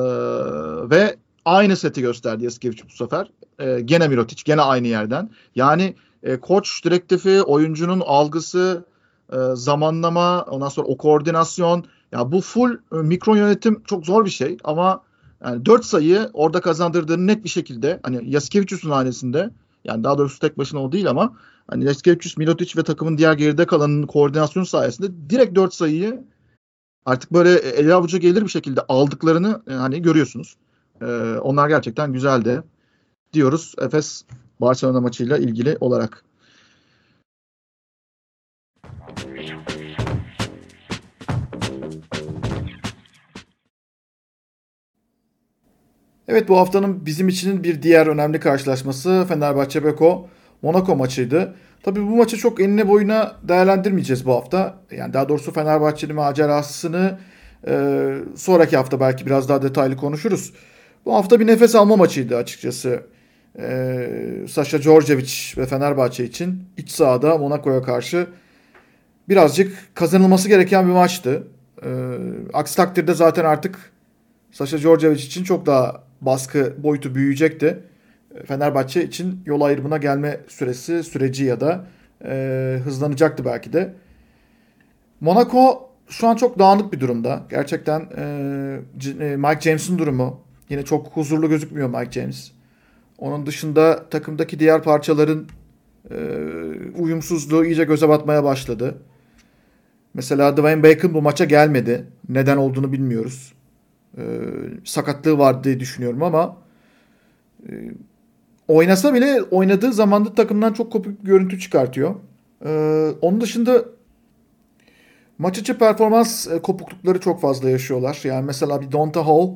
ve aynı seti gösterdi Yaskevicius bu sefer. E, gene Mirotic, gene aynı yerden. Yani e, koç direktifi, oyuncunun algısı, e, zamanlama, ondan sonra o koordinasyon. Ya bu full e, mikro yönetim çok zor bir şey ama yani 4 sayı orada kazandırdığını net bir şekilde hani Yaskevicius'un hanesinde yani daha doğrusu tek başına o değil ama hani Yaskevicius, Milotic ve takımın diğer geride kalanının koordinasyonu sayesinde direkt 4 sayıyı artık böyle ele avuca gelir bir şekilde aldıklarını e, hani görüyorsunuz. Ee, onlar gerçekten güzeldi diyoruz Efes Barcelona maçıyla ilgili olarak. Evet bu haftanın bizim için bir diğer önemli karşılaşması Fenerbahçe Beko Monaco maçıydı. Tabii bu maçı çok enine boyuna değerlendirmeyeceğiz bu hafta. Yani daha doğrusu Fenerbahçe'nin macerasını e, sonraki hafta belki biraz daha detaylı konuşuruz. Bu hafta bir nefes alma maçıydı açıkçası. E, Sasha Djordjevic ve Fenerbahçe için iç sahada Monaco'ya karşı birazcık kazanılması gereken bir maçtı. E, aksi takdirde zaten artık Sasha Djordjevic için çok daha baskı boyutu büyüyecekti. Fenerbahçe için yol ayrımına gelme süresi, süreci ya da e, hızlanacaktı belki de. Monaco şu an çok dağınık bir durumda. Gerçekten e, e, Mike James'in durumu yine çok huzurlu gözükmüyor Mike James. Onun dışında takımdaki diğer parçaların e, uyumsuzluğu iyice göze batmaya başladı. Mesela Dwayne Bacon bu maça gelmedi. Neden olduğunu bilmiyoruz. E, sakatlığı var diye düşünüyorum ama e, oynasa bile oynadığı zamanda takımdan çok kopuk bir görüntü çıkartıyor. E, onun dışında maç içi performans e, kopuklukları çok fazla yaşıyorlar. Yani mesela bir Donta Hall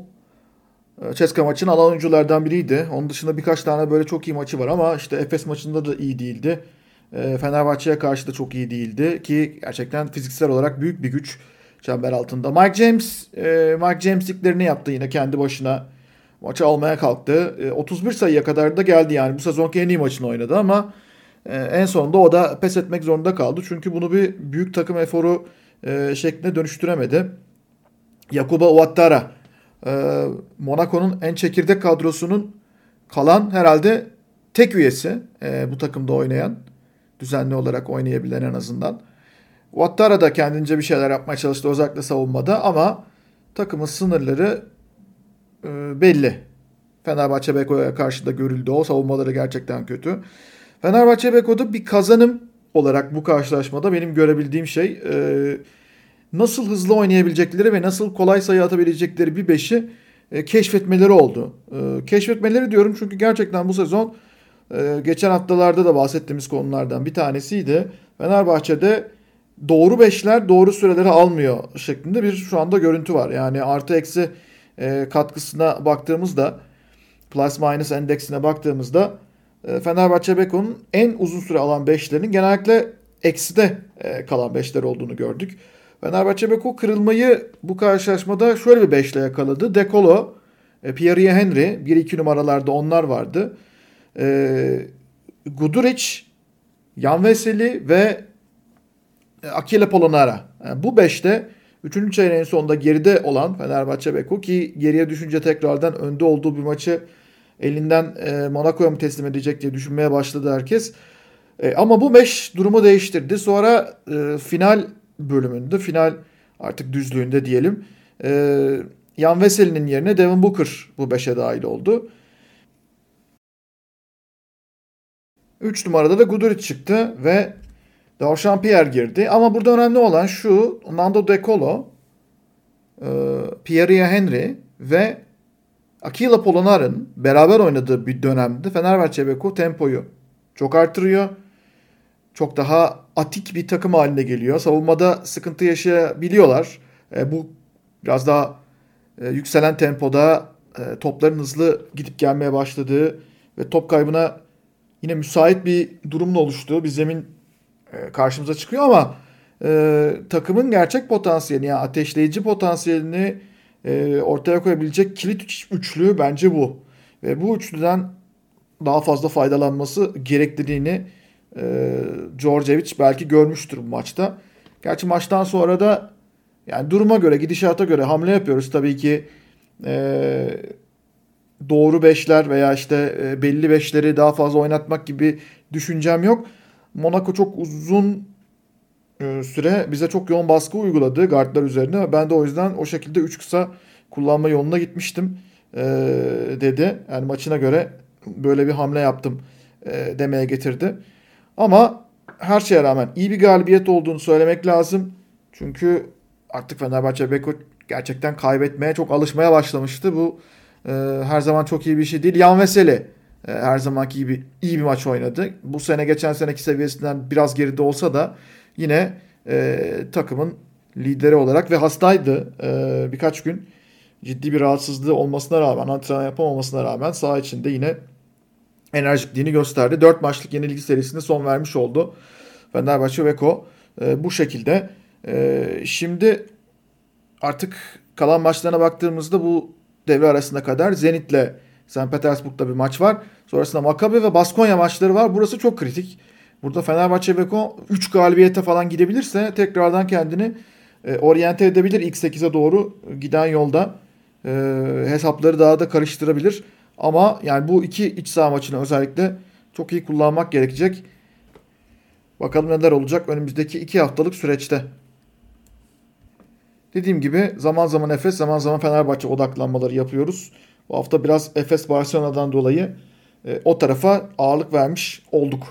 e, Ceska maçın alan oyunculardan biriydi. Onun dışında birkaç tane böyle çok iyi maçı var ama işte Efes maçında da iyi değildi. E, Fenerbahçe'ye karşı da çok iyi değildi ki gerçekten fiziksel olarak büyük bir güç çember altında. Mike James e, Mike James'liklerini yaptı yine kendi başına. Maçı almaya kalktı. 31 sayıya kadar da geldi yani. Bu sezonki en iyi maçını oynadı ama en sonunda o da pes etmek zorunda kaldı. Çünkü bunu bir büyük takım eforu şeklinde dönüştüremedi. Yakuba Ouattara Monaco'nun en çekirdek kadrosunun kalan herhalde tek üyesi bu takımda oynayan. Düzenli olarak oynayabilen en azından. Ouattara da kendince bir şeyler yapmaya çalıştı özellikle savunmada ama takımın sınırları e, belli. Fenerbahçe Beko'ya karşı da görüldü. O savunmaları gerçekten kötü. Fenerbahçe Beko'da bir kazanım olarak bu karşılaşmada benim görebildiğim şey e, nasıl hızlı oynayabilecekleri ve nasıl kolay sayı atabilecekleri bir beşi e, keşfetmeleri oldu. Keşfetmeleri diyorum çünkü gerçekten bu sezon geçen haftalarda da bahsettiğimiz konulardan bir tanesiydi. Fenerbahçe'de doğru beşler doğru süreleri almıyor şeklinde bir şu anda görüntü var. Yani artı eksi e, katkısına baktığımızda plus minus endeksine baktığımızda e, Fenerbahçe Beko'nun en uzun süre alan beşlerinin genellikle ekside e, kalan beşler olduğunu gördük. Fenerbahçe Beko kırılmayı bu karşılaşmada şöyle bir beşle yakaladı. Dekolo, e, Pierre Henry, 1-2 numaralarda onlar vardı. E, Guduric, Yan Veseli ve Akile Polonara. Yani e, bu beşte 3. çeyreğin sonunda geride olan Fenerbahçe Beko ki geriye düşünce tekrardan önde olduğu bir maçı elinden e, Monaco'ya mı teslim edecek diye düşünmeye başladı herkes. E, ama bu 5 durumu değiştirdi. Sonra e, final bölümünde, final artık düzlüğünde diyelim. E, Jan Veseli'nin yerine Devin Booker bu 5'e dahil oldu. 3 numarada da Guduric çıktı ve Dorşan Pierre girdi. Ama burada önemli olan şu. Nando De Colo e, Pierre Henry ve Akila Polonar'ın beraber oynadığı bir dönemde Fenerbahçe Beko tempoyu çok artırıyor. Çok daha atik bir takım haline geliyor. Savunmada sıkıntı yaşayabiliyorlar. E, bu biraz daha e, yükselen tempoda e, topların hızlı gidip gelmeye başladığı ve top kaybına yine müsait bir durumun oluştuğu bir zemin karşımıza çıkıyor ama e, takımın gerçek potansiyelini yani ateşleyici potansiyelini e, ortaya koyabilecek kilit üçlü bence bu. Ve bu üçlüden daha fazla faydalanması gerektiğini e, Djordjevic belki görmüştür bu maçta. Gerçi maçtan sonra da yani duruma göre, gidişata göre hamle yapıyoruz. Tabii ki e, doğru beşler veya işte e, belli beşleri daha fazla oynatmak gibi düşüncem yok. Monaco çok uzun e, süre bize çok yoğun baskı uyguladı guardlar üzerine. Ben de o yüzden o şekilde 3 kısa kullanma yoluna gitmiştim e, dedi. Yani maçına göre böyle bir hamle yaptım e, demeye getirdi. Ama her şeye rağmen iyi bir galibiyet olduğunu söylemek lazım. Çünkü artık Fenerbahçe Beko gerçekten kaybetmeye çok alışmaya başlamıştı. Bu e, her zaman çok iyi bir şey değil. Yan Veseli her zamanki gibi iyi bir maç oynadı. Bu sene geçen seneki seviyesinden biraz geride olsa da yine e, takımın lideri olarak ve hastaydı e, birkaç gün ciddi bir rahatsızlığı olmasına rağmen antrenman yapamamasına rağmen saha içinde yine enerjikliğini gösterdi. 4 maçlık yenilgi serisinde son vermiş oldu. Fenerbahçe Veko e, bu şekilde. E, şimdi artık kalan maçlarına baktığımızda bu devre arasında kadar Zenit'le St. Petersburg'da bir maç var. Sonrasında Maccabi ve Baskonya maçları var. Burası çok kritik. Burada Fenerbahçe Beko 3 galibiyete falan gidebilirse tekrardan kendini e, oryante edebilir ilk 8'e doğru giden yolda. E, hesapları daha da karıştırabilir. Ama yani bu iki iç saha maçını özellikle çok iyi kullanmak gerekecek. Bakalım neler olacak önümüzdeki iki haftalık süreçte. Dediğim gibi zaman zaman Efes zaman zaman Fenerbahçe odaklanmaları yapıyoruz. Bu hafta biraz Efes Barcelona'dan dolayı e, o tarafa ağırlık vermiş olduk.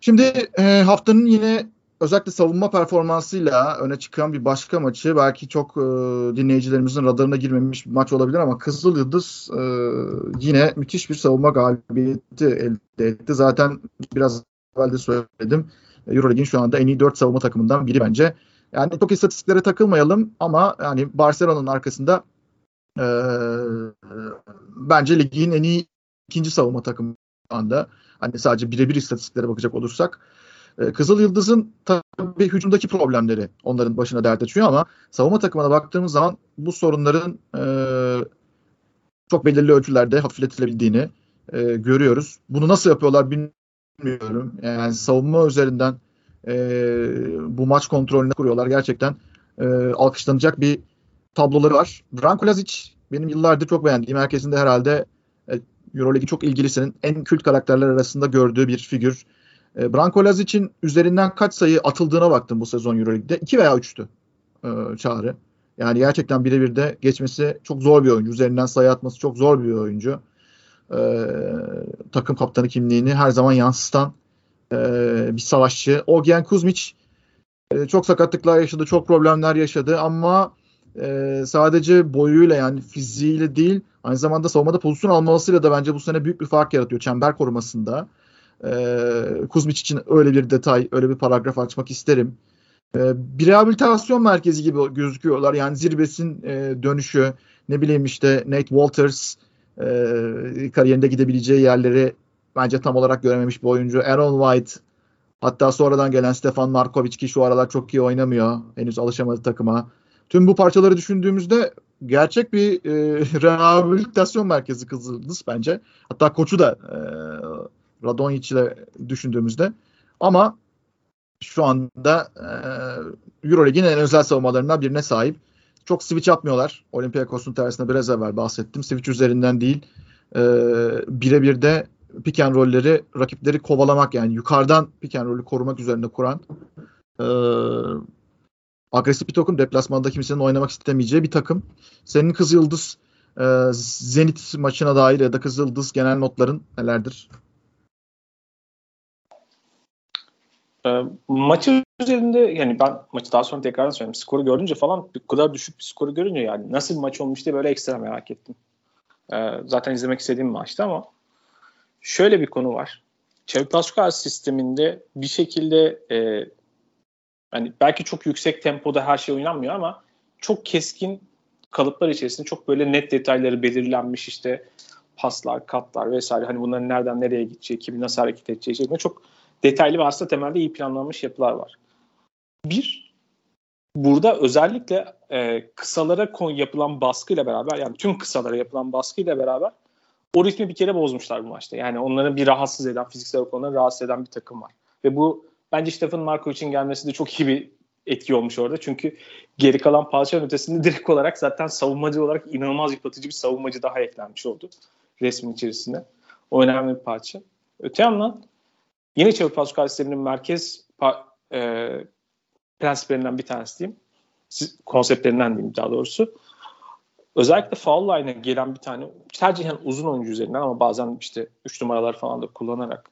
Şimdi e, haftanın yine özellikle savunma performansıyla öne çıkan bir başka maçı belki çok e, dinleyicilerimizin radarına girmemiş bir maç olabilir ama Kızıl Yıldız e, yine müthiş bir savunma galibiyeti elde etti. Zaten biraz evvel de söyledim. Euroleague'in şu anda en iyi 4 savunma takımından biri bence. Yani çok istatistiklere takılmayalım ama yani Barcelona'nın arkasında e, bence ligin en iyi ikinci savunma takımı anda. Hani sadece birebir istatistiklere bakacak olursak. E, Kızıl Yıldız'ın tabii hücumdaki problemleri onların başına dert açıyor ama savunma takımına baktığımız zaman bu sorunların e, çok belirli ölçülerde hafifletilebildiğini e, görüyoruz. Bunu nasıl yapıyorlar bilmiyorum. Yani savunma üzerinden e, bu maç kontrolünü kuruyorlar. Gerçekten e, alkışlanacak bir tabloları var. Branko Lazic benim yıllardır çok beğendiğim. Herkesin de herhalde e, Euroleague'in çok ilgilisinin en kült karakterler arasında gördüğü bir figür. E, Branko Lazic'in üzerinden kaç sayı atıldığına baktım bu sezon Euroleague'de. 2 veya 3'tü e, Çağrı. Yani gerçekten birebir de geçmesi çok zor bir oyuncu. Üzerinden sayı atması çok zor bir oyuncu. E, takım kaptanı kimliğini her zaman yansıtan bir savaşçı. Ogyen Kuzmic çok sakatlıklar yaşadı, çok problemler yaşadı ama e, sadece boyuyla yani fiziğiyle değil aynı zamanda savunmada pozisyon almasıyla da bence bu sene büyük bir fark yaratıyor çember korumasında. E, Kuzmic için öyle bir detay, öyle bir paragraf açmak isterim. E, bir rehabilitasyon merkezi gibi gözüküyorlar. Yani zirvesin e, dönüşü, ne bileyim işte Nate Walters e, kariyerinde gidebileceği yerleri bence tam olarak görememiş bir oyuncu. Aaron White hatta sonradan gelen Stefan Markovic ki şu aralar çok iyi oynamıyor. Henüz alışamadı takıma. Tüm bu parçaları düşündüğümüzde gerçek bir e, rehabilitasyon merkezi Kızıldız bence. Hatta koçu da e, Radonjic ile düşündüğümüzde. Ama şu anda e, Euroleague'in en özel savunmalarından birine sahip. Çok switch yapmıyorlar. Olympiakos'un tersine biraz evvel bahsettim. Switch üzerinden değil. E, birebir de pick and roll'leri rakipleri kovalamak yani yukarıdan pick and roll'ü korumak üzerine kuran e, agresif bir takım. Deplasmanda kimsenin oynamak istemeyeceği bir takım. Senin Kız Yıldız e, Zenit maçına dair ya da Kız Yıldız genel notların nelerdir? E, maçı üzerinde yani ben maçı daha sonra tekrardan söyleyeyim. Skoru görünce falan bu kadar düşük bir skoru görünce yani nasıl bir maç olmuş diye böyle ekstra merak ettim. Ee, zaten izlemek istediğim maçtı ama şöyle bir konu var. Pascual sisteminde bir şekilde e, hani belki çok yüksek tempoda her şey oynanmıyor ama çok keskin kalıplar içerisinde çok böyle net detayları belirlenmiş işte paslar, katlar vesaire hani bunların nereden nereye gideceği, kimin nasıl hareket edeceği şeklinde çok detaylı ve aslında temelde iyi planlanmış yapılar var. Bir, burada özellikle e, kısalara yapılan baskıyla beraber yani tüm kısalara yapılan baskıyla beraber o ritmi bir kere bozmuşlar bu maçta. Yani onları bir rahatsız eden, fiziksel olarak onları rahatsız eden bir takım var. Ve bu bence Stefan Marko için gelmesi de çok iyi bir etki olmuş orada. Çünkü geri kalan parçanın ötesinde direkt olarak zaten savunmacı olarak inanılmaz yıpratıcı bir savunmacı daha eklenmiş oldu resmin içerisinde. O önemli bir parça. Öte yandan yine Xavi Pascal sisteminin merkez e, prensiplerinden bir tanesi diyeyim. Konseptlerinden diyeyim daha doğrusu. Özellikle foul line'a gelen bir tane tercihen uzun oyuncu üzerinden ama bazen işte 3 numaralar falan da kullanarak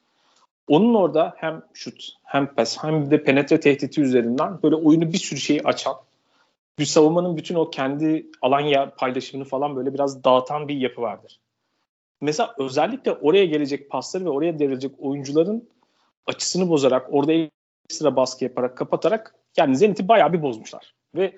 onun orada hem şut hem pas hem de penetre tehditi üzerinden böyle oyunu bir sürü şeyi açan bir savunmanın bütün o kendi alan ya paylaşımını falan böyle biraz dağıtan bir yapı vardır. Mesela özellikle oraya gelecek pasları ve oraya devrilecek oyuncuların açısını bozarak orada ekstra baskı yaparak kapatarak yani Zenit'i bayağı bir bozmuşlar. Ve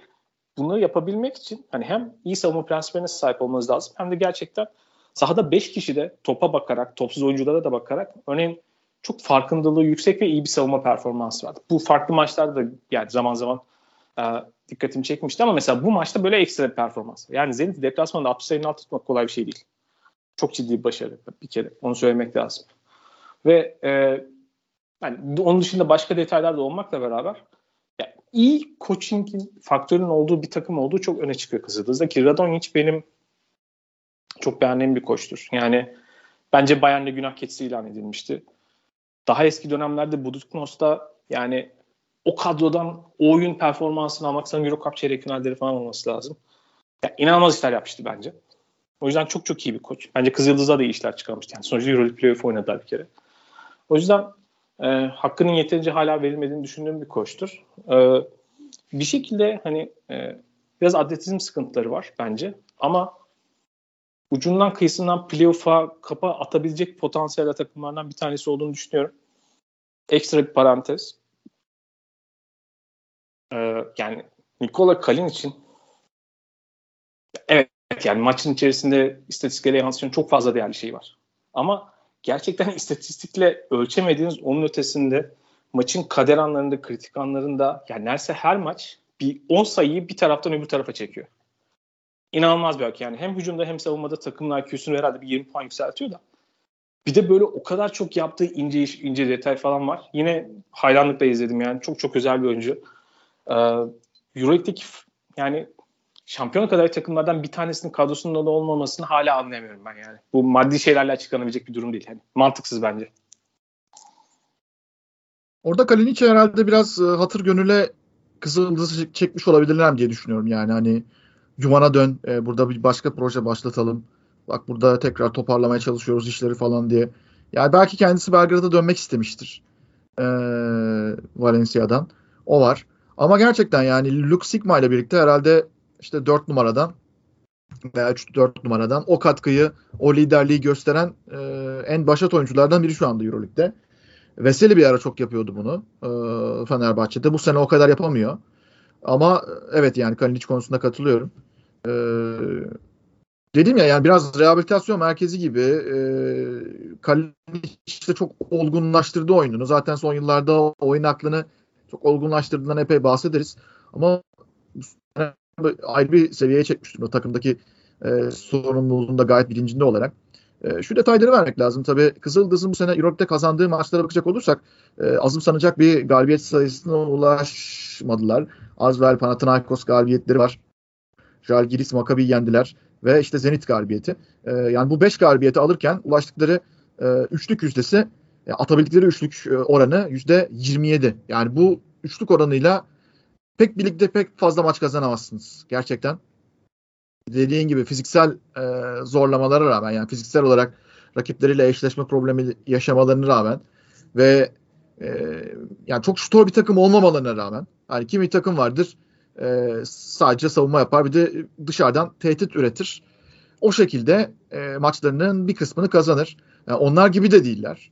bunları yapabilmek için hani hem iyi savunma prensiplerine sahip olmanız lazım hem de gerçekten sahada 5 kişi de topa bakarak, topsuz oyunculara da bakarak örneğin çok farkındalığı yüksek ve iyi bir savunma performansı vardı. Bu farklı maçlarda da yani zaman zaman e, dikkatimi çekmişti ama mesela bu maçta böyle ekstra bir performans. Yani Zenit deplasmanda 60 sayının altı tutmak kolay bir şey değil. Çok ciddi bir başarı bir kere. Onu söylemek lazım. Ve e, yani onun dışında başka detaylar da olmakla beraber yani iyi coaching'in faktörün olduğu bir takım olduğu çok öne çıkıyor Kızıldız'da ki Radonjic benim çok beğendiğim bir koçtur. Yani bence Bayern'de günah keçisi ilan edilmişti. Daha eski dönemlerde Buduknos'ta yani o kadrodan o oyun performansını almak sanırım Euro Cup çeyrek finalleri falan olması lazım. Yani inanılmaz işler yapmıştı bence. O yüzden çok çok iyi bir koç. Bence Kızıldız'a da iyi işler çıkarmıştı. Yani sonuçta Euroleague Playoff oynadılar bir kere. O yüzden e, hakkının yeterince hala verilmediğini düşündüğüm bir koçtur. E, bir şekilde hani e, biraz atletizm sıkıntıları var bence. Ama ucundan kıyısından playoff'a kapa atabilecek potansiyel takımlardan bir tanesi olduğunu düşünüyorum. Ekstra bir parantez. Ee, yani Nikola Kalin için evet yani maçın içerisinde istatistiklere yansıyan çok fazla değerli şey var. Ama gerçekten istatistikle ölçemediğiniz onun ötesinde maçın kader anlarında, kritik anlarında yani neredeyse her maç bir 10 sayıyı bir taraftan öbür tarafa çekiyor. İnanılmaz bir hak yani. Hem hücumda hem savunmada takımın IQ'sunu herhalde bir 20 puan yükseltiyor da. Bir de böyle o kadar çok yaptığı ince iş, ince detay falan var. Yine hayranlıkla izledim yani. Çok çok özel bir oyuncu. Ee, Euroleague'deki yani şampiyon kadar takımlardan bir tanesinin kadrosunun da olmamasını hala anlayamıyorum ben yani. Bu maddi şeylerle açıklanabilecek bir durum değil. Yani mantıksız bence. Orada Kalinic herhalde biraz e, hatır gönüle kızıldızı çekmiş olabilirler diye düşünüyorum yani hani yuvana dön e, burada bir başka proje başlatalım. Bak burada tekrar toparlamaya çalışıyoruz işleri falan diye. Yani belki kendisi Belgrad'a dönmek istemiştir. E, Valencia'dan. O var. Ama gerçekten yani Luke Sigma ile birlikte herhalde işte 4 numaradan veya 3-4 numaradan o katkıyı, o liderliği gösteren e, en başat oyunculardan biri şu anda Euroleague'de. Veseli bir ara çok yapıyordu bunu e, Fenerbahçe'de. Bu sene o kadar yapamıyor. Ama evet yani Kalinic konusunda katılıyorum. E, dedim ya yani biraz rehabilitasyon merkezi gibi e, Kalinic işte çok olgunlaştırdı oyununu. Zaten son yıllarda oyun aklını çok olgunlaştırdığından epey bahsederiz. Ama ayrı bir seviyeye çekmiş durumda takımdaki e, sorumluluğunda gayet bilincinde olarak. E, şu detayları vermek lazım. Tabii Kızıldız'ın bu sene Euroleague'de kazandığı maçlara bakacak olursak e, azımsanacak bir galibiyet sayısına ulaşmadılar. Az ve Panathinaikos galibiyetleri var. Jalgiris Maccabi yendiler ve işte Zenit galibiyeti. E, yani bu 5 galibiyeti alırken ulaştıkları e, üçlük yüzdesi e, atabildikleri üçlük e, oranı yüzde 27. Yani bu üçlük oranıyla pek birlikte pek fazla maç kazanamazsınız gerçekten. Dediğin gibi fiziksel e, zorlamalara rağmen yani fiziksel olarak rakipleriyle eşleşme problemi yaşamalarına rağmen ve e, yani çok şutör bir takım olmamalarına rağmen hani kimi takım vardır e, sadece savunma yapar bir de dışarıdan tehdit üretir. O şekilde e, maçlarının bir kısmını kazanır. Yani onlar gibi de değiller.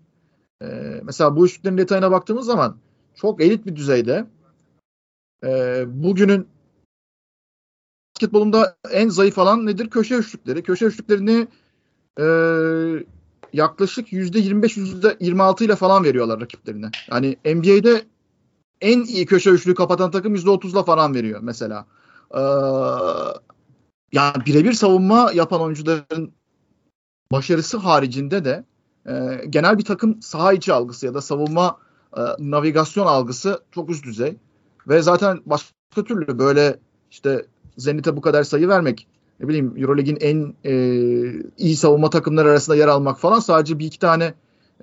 E, mesela bu üçlüklerin detayına baktığımız zaman çok elit bir düzeyde e, bugünün basketbolunda en zayıf alan nedir? Köşe üçlükleri. Köşe üçlüklerini e, yaklaşık %25 %26 ile falan veriyorlar rakiplerine. Yani NBA'de en iyi köşe üçlüğü kapatan takım %30'la falan veriyor mesela. Ee, yani birebir savunma yapan oyuncuların başarısı haricinde de e, genel bir takım saha içi algısı ya da savunma e, navigasyon algısı çok üst düzey. Ve zaten başka türlü böyle işte Zenit'e bu kadar sayı vermek ne bileyim Eurolig'in en e, iyi savunma takımları arasında yer almak falan sadece bir iki tane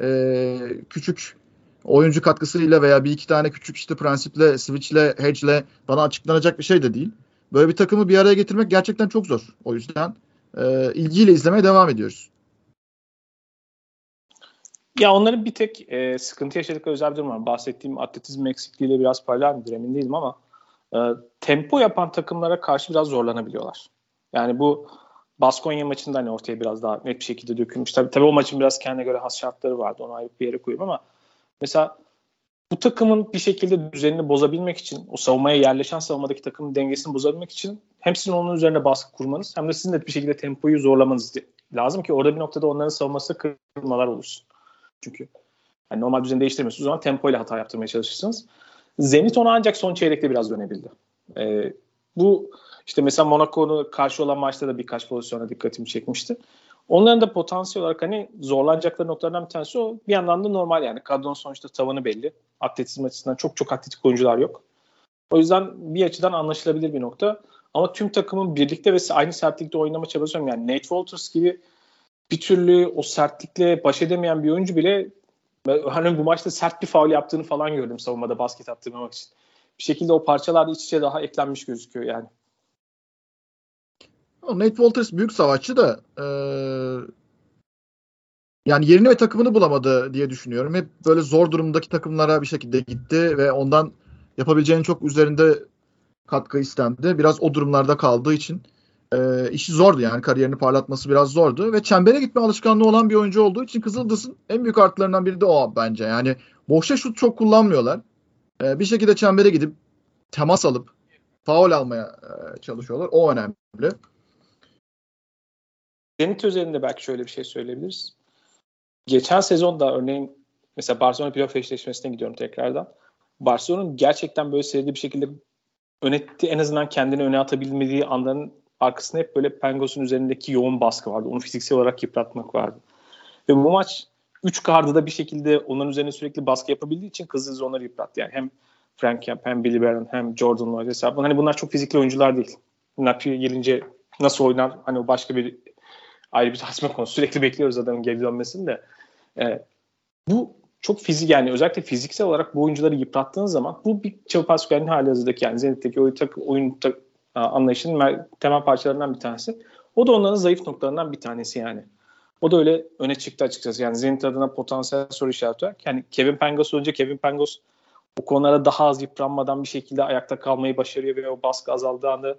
e, küçük oyuncu katkısıyla veya bir iki tane küçük işte prensiple, switchle, hedge'le bana açıklanacak bir şey de değil. Böyle bir takımı bir araya getirmek gerçekten çok zor. O yüzden e, ilgiyle izlemeye devam ediyoruz. Ya onların bir tek e, sıkıntı yaşadıkları özel bir durum var. Bahsettiğim atletizm eksikliğiyle biraz paralel midir emin değilim ama e, tempo yapan takımlara karşı biraz zorlanabiliyorlar. Yani bu Baskonya maçında hani ortaya biraz daha net bir şekilde dökülmüş. Tabii, tabii o maçın biraz kendine göre has şartları vardı. Onu ayrı bir yere koyayım ama mesela bu takımın bir şekilde düzenini bozabilmek için, o savunmaya yerleşen savunmadaki takımın dengesini bozabilmek için hem sizin onun üzerine baskı kurmanız hem de sizin de bir şekilde tempoyu zorlamanız lazım ki orada bir noktada onların savunması kırmalar olursun. Çünkü yani normal düzeni değiştirmiyorsunuz o zaman tempoyla hata yaptırmaya çalışırsınız. Zenit ona ancak son çeyrekte biraz dönebildi. Ee, bu işte mesela Monaco'nu karşı olan maçta da birkaç pozisyona dikkatimi çekmişti. Onların da potansiyel olarak hani zorlanacakları noktalardan bir tanesi o. Bir yandan da normal yani. Kadronun sonuçta tavanı belli. Atletizm açısından çok çok atletik oyuncular yok. O yüzden bir açıdan anlaşılabilir bir nokta. Ama tüm takımın birlikte ve aynı sertlikte oynama çabası yani Nate Walters gibi bir türlü o sertlikle baş edemeyen bir oyuncu bile hani bu maçta sert bir faul yaptığını falan gördüm savunmada basket attırmamak için. Bir şekilde o parçalar da iç içe daha eklenmiş gözüküyor yani. Nate Walters büyük savaşçı da e, yani yerini ve takımını bulamadı diye düşünüyorum. Hep böyle zor durumdaki takımlara bir şekilde gitti ve ondan yapabileceğinin çok üzerinde katkı istendi. Biraz o durumlarda kaldığı için e, işi zordu yani kariyerini parlatması biraz zordu ve çembere gitme alışkanlığı olan bir oyuncu olduğu için Kızıldız'ın en büyük artılarından biri de o bence. Yani boşa şut çok kullanmıyorlar. E, bir şekilde çembere gidip temas alıp faul almaya e, çalışıyorlar. O önemli. Zenit üzerinde belki şöyle bir şey söyleyebiliriz. Geçen sezon da örneğin mesela Barcelona playoff eşleşmesine gidiyorum tekrardan. Barcelona'nın gerçekten böyle seride bir şekilde önetti en azından kendini öne atabilmediği anların arkasında hep böyle Pengos'un üzerindeki yoğun baskı vardı. Onu fiziksel olarak yıpratmak vardı. Ve bu maç 3 kardı da bir şekilde onların üzerine sürekli baskı yapabildiği için Kızılız onları yıprattı. Yani hem Frank Camp hem Billy Barron hem Jordan Lloyd hesabı. Hani bunlar çok fizikli oyuncular değil. Napi gelince nasıl oynar hani o başka bir ayrı bir tartışma konusu. Sürekli bekliyoruz adamın geri dönmesini de. E, bu çok fizik yani özellikle fiziksel olarak bu oyuncuları yıprattığınız zaman bu bir Çavu Pascal'in hali hazırdaki yani Zenit'teki oyun, tak, oyun tak, anlayışının temel parçalarından bir tanesi. O da onların zayıf noktalarından bir tanesi yani. O da öyle öne çıktı açıkçası. Yani Zenit adına potansiyel soru işareti var. Yani Kevin Pangos önce Kevin Pangos o konulara daha az yıpranmadan bir şekilde ayakta kalmayı başarıyor ve o baskı azaldığı anda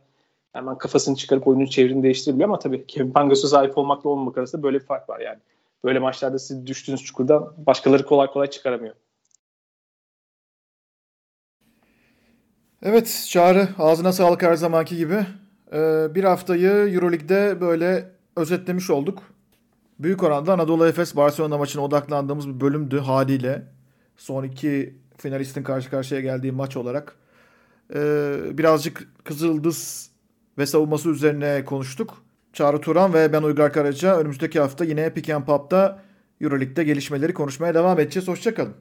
hemen kafasını çıkarıp oyunun çevrini değiştirebiliyor ama tabii Kevin Pangos'a sahip olmakla olmamak arasında böyle bir fark var yani. Böyle maçlarda siz düştüğünüz çukurdan başkaları kolay kolay çıkaramıyor. Evet Çağrı ağzına sağlık her zamanki gibi. Ee, bir haftayı Euroleague'de böyle özetlemiş olduk. Büyük oranda Anadolu Efes Barcelona maçına odaklandığımız bir bölümdü haliyle. Son iki finalistin karşı karşıya geldiği maç olarak. Ee, birazcık Kızıldız ve savunması üzerine konuştuk. Çağrı Turan ve ben Uygar Karaca önümüzdeki hafta yine Pick and Pop'ta Euroleague'de gelişmeleri konuşmaya devam edeceğiz. Hoşçakalın.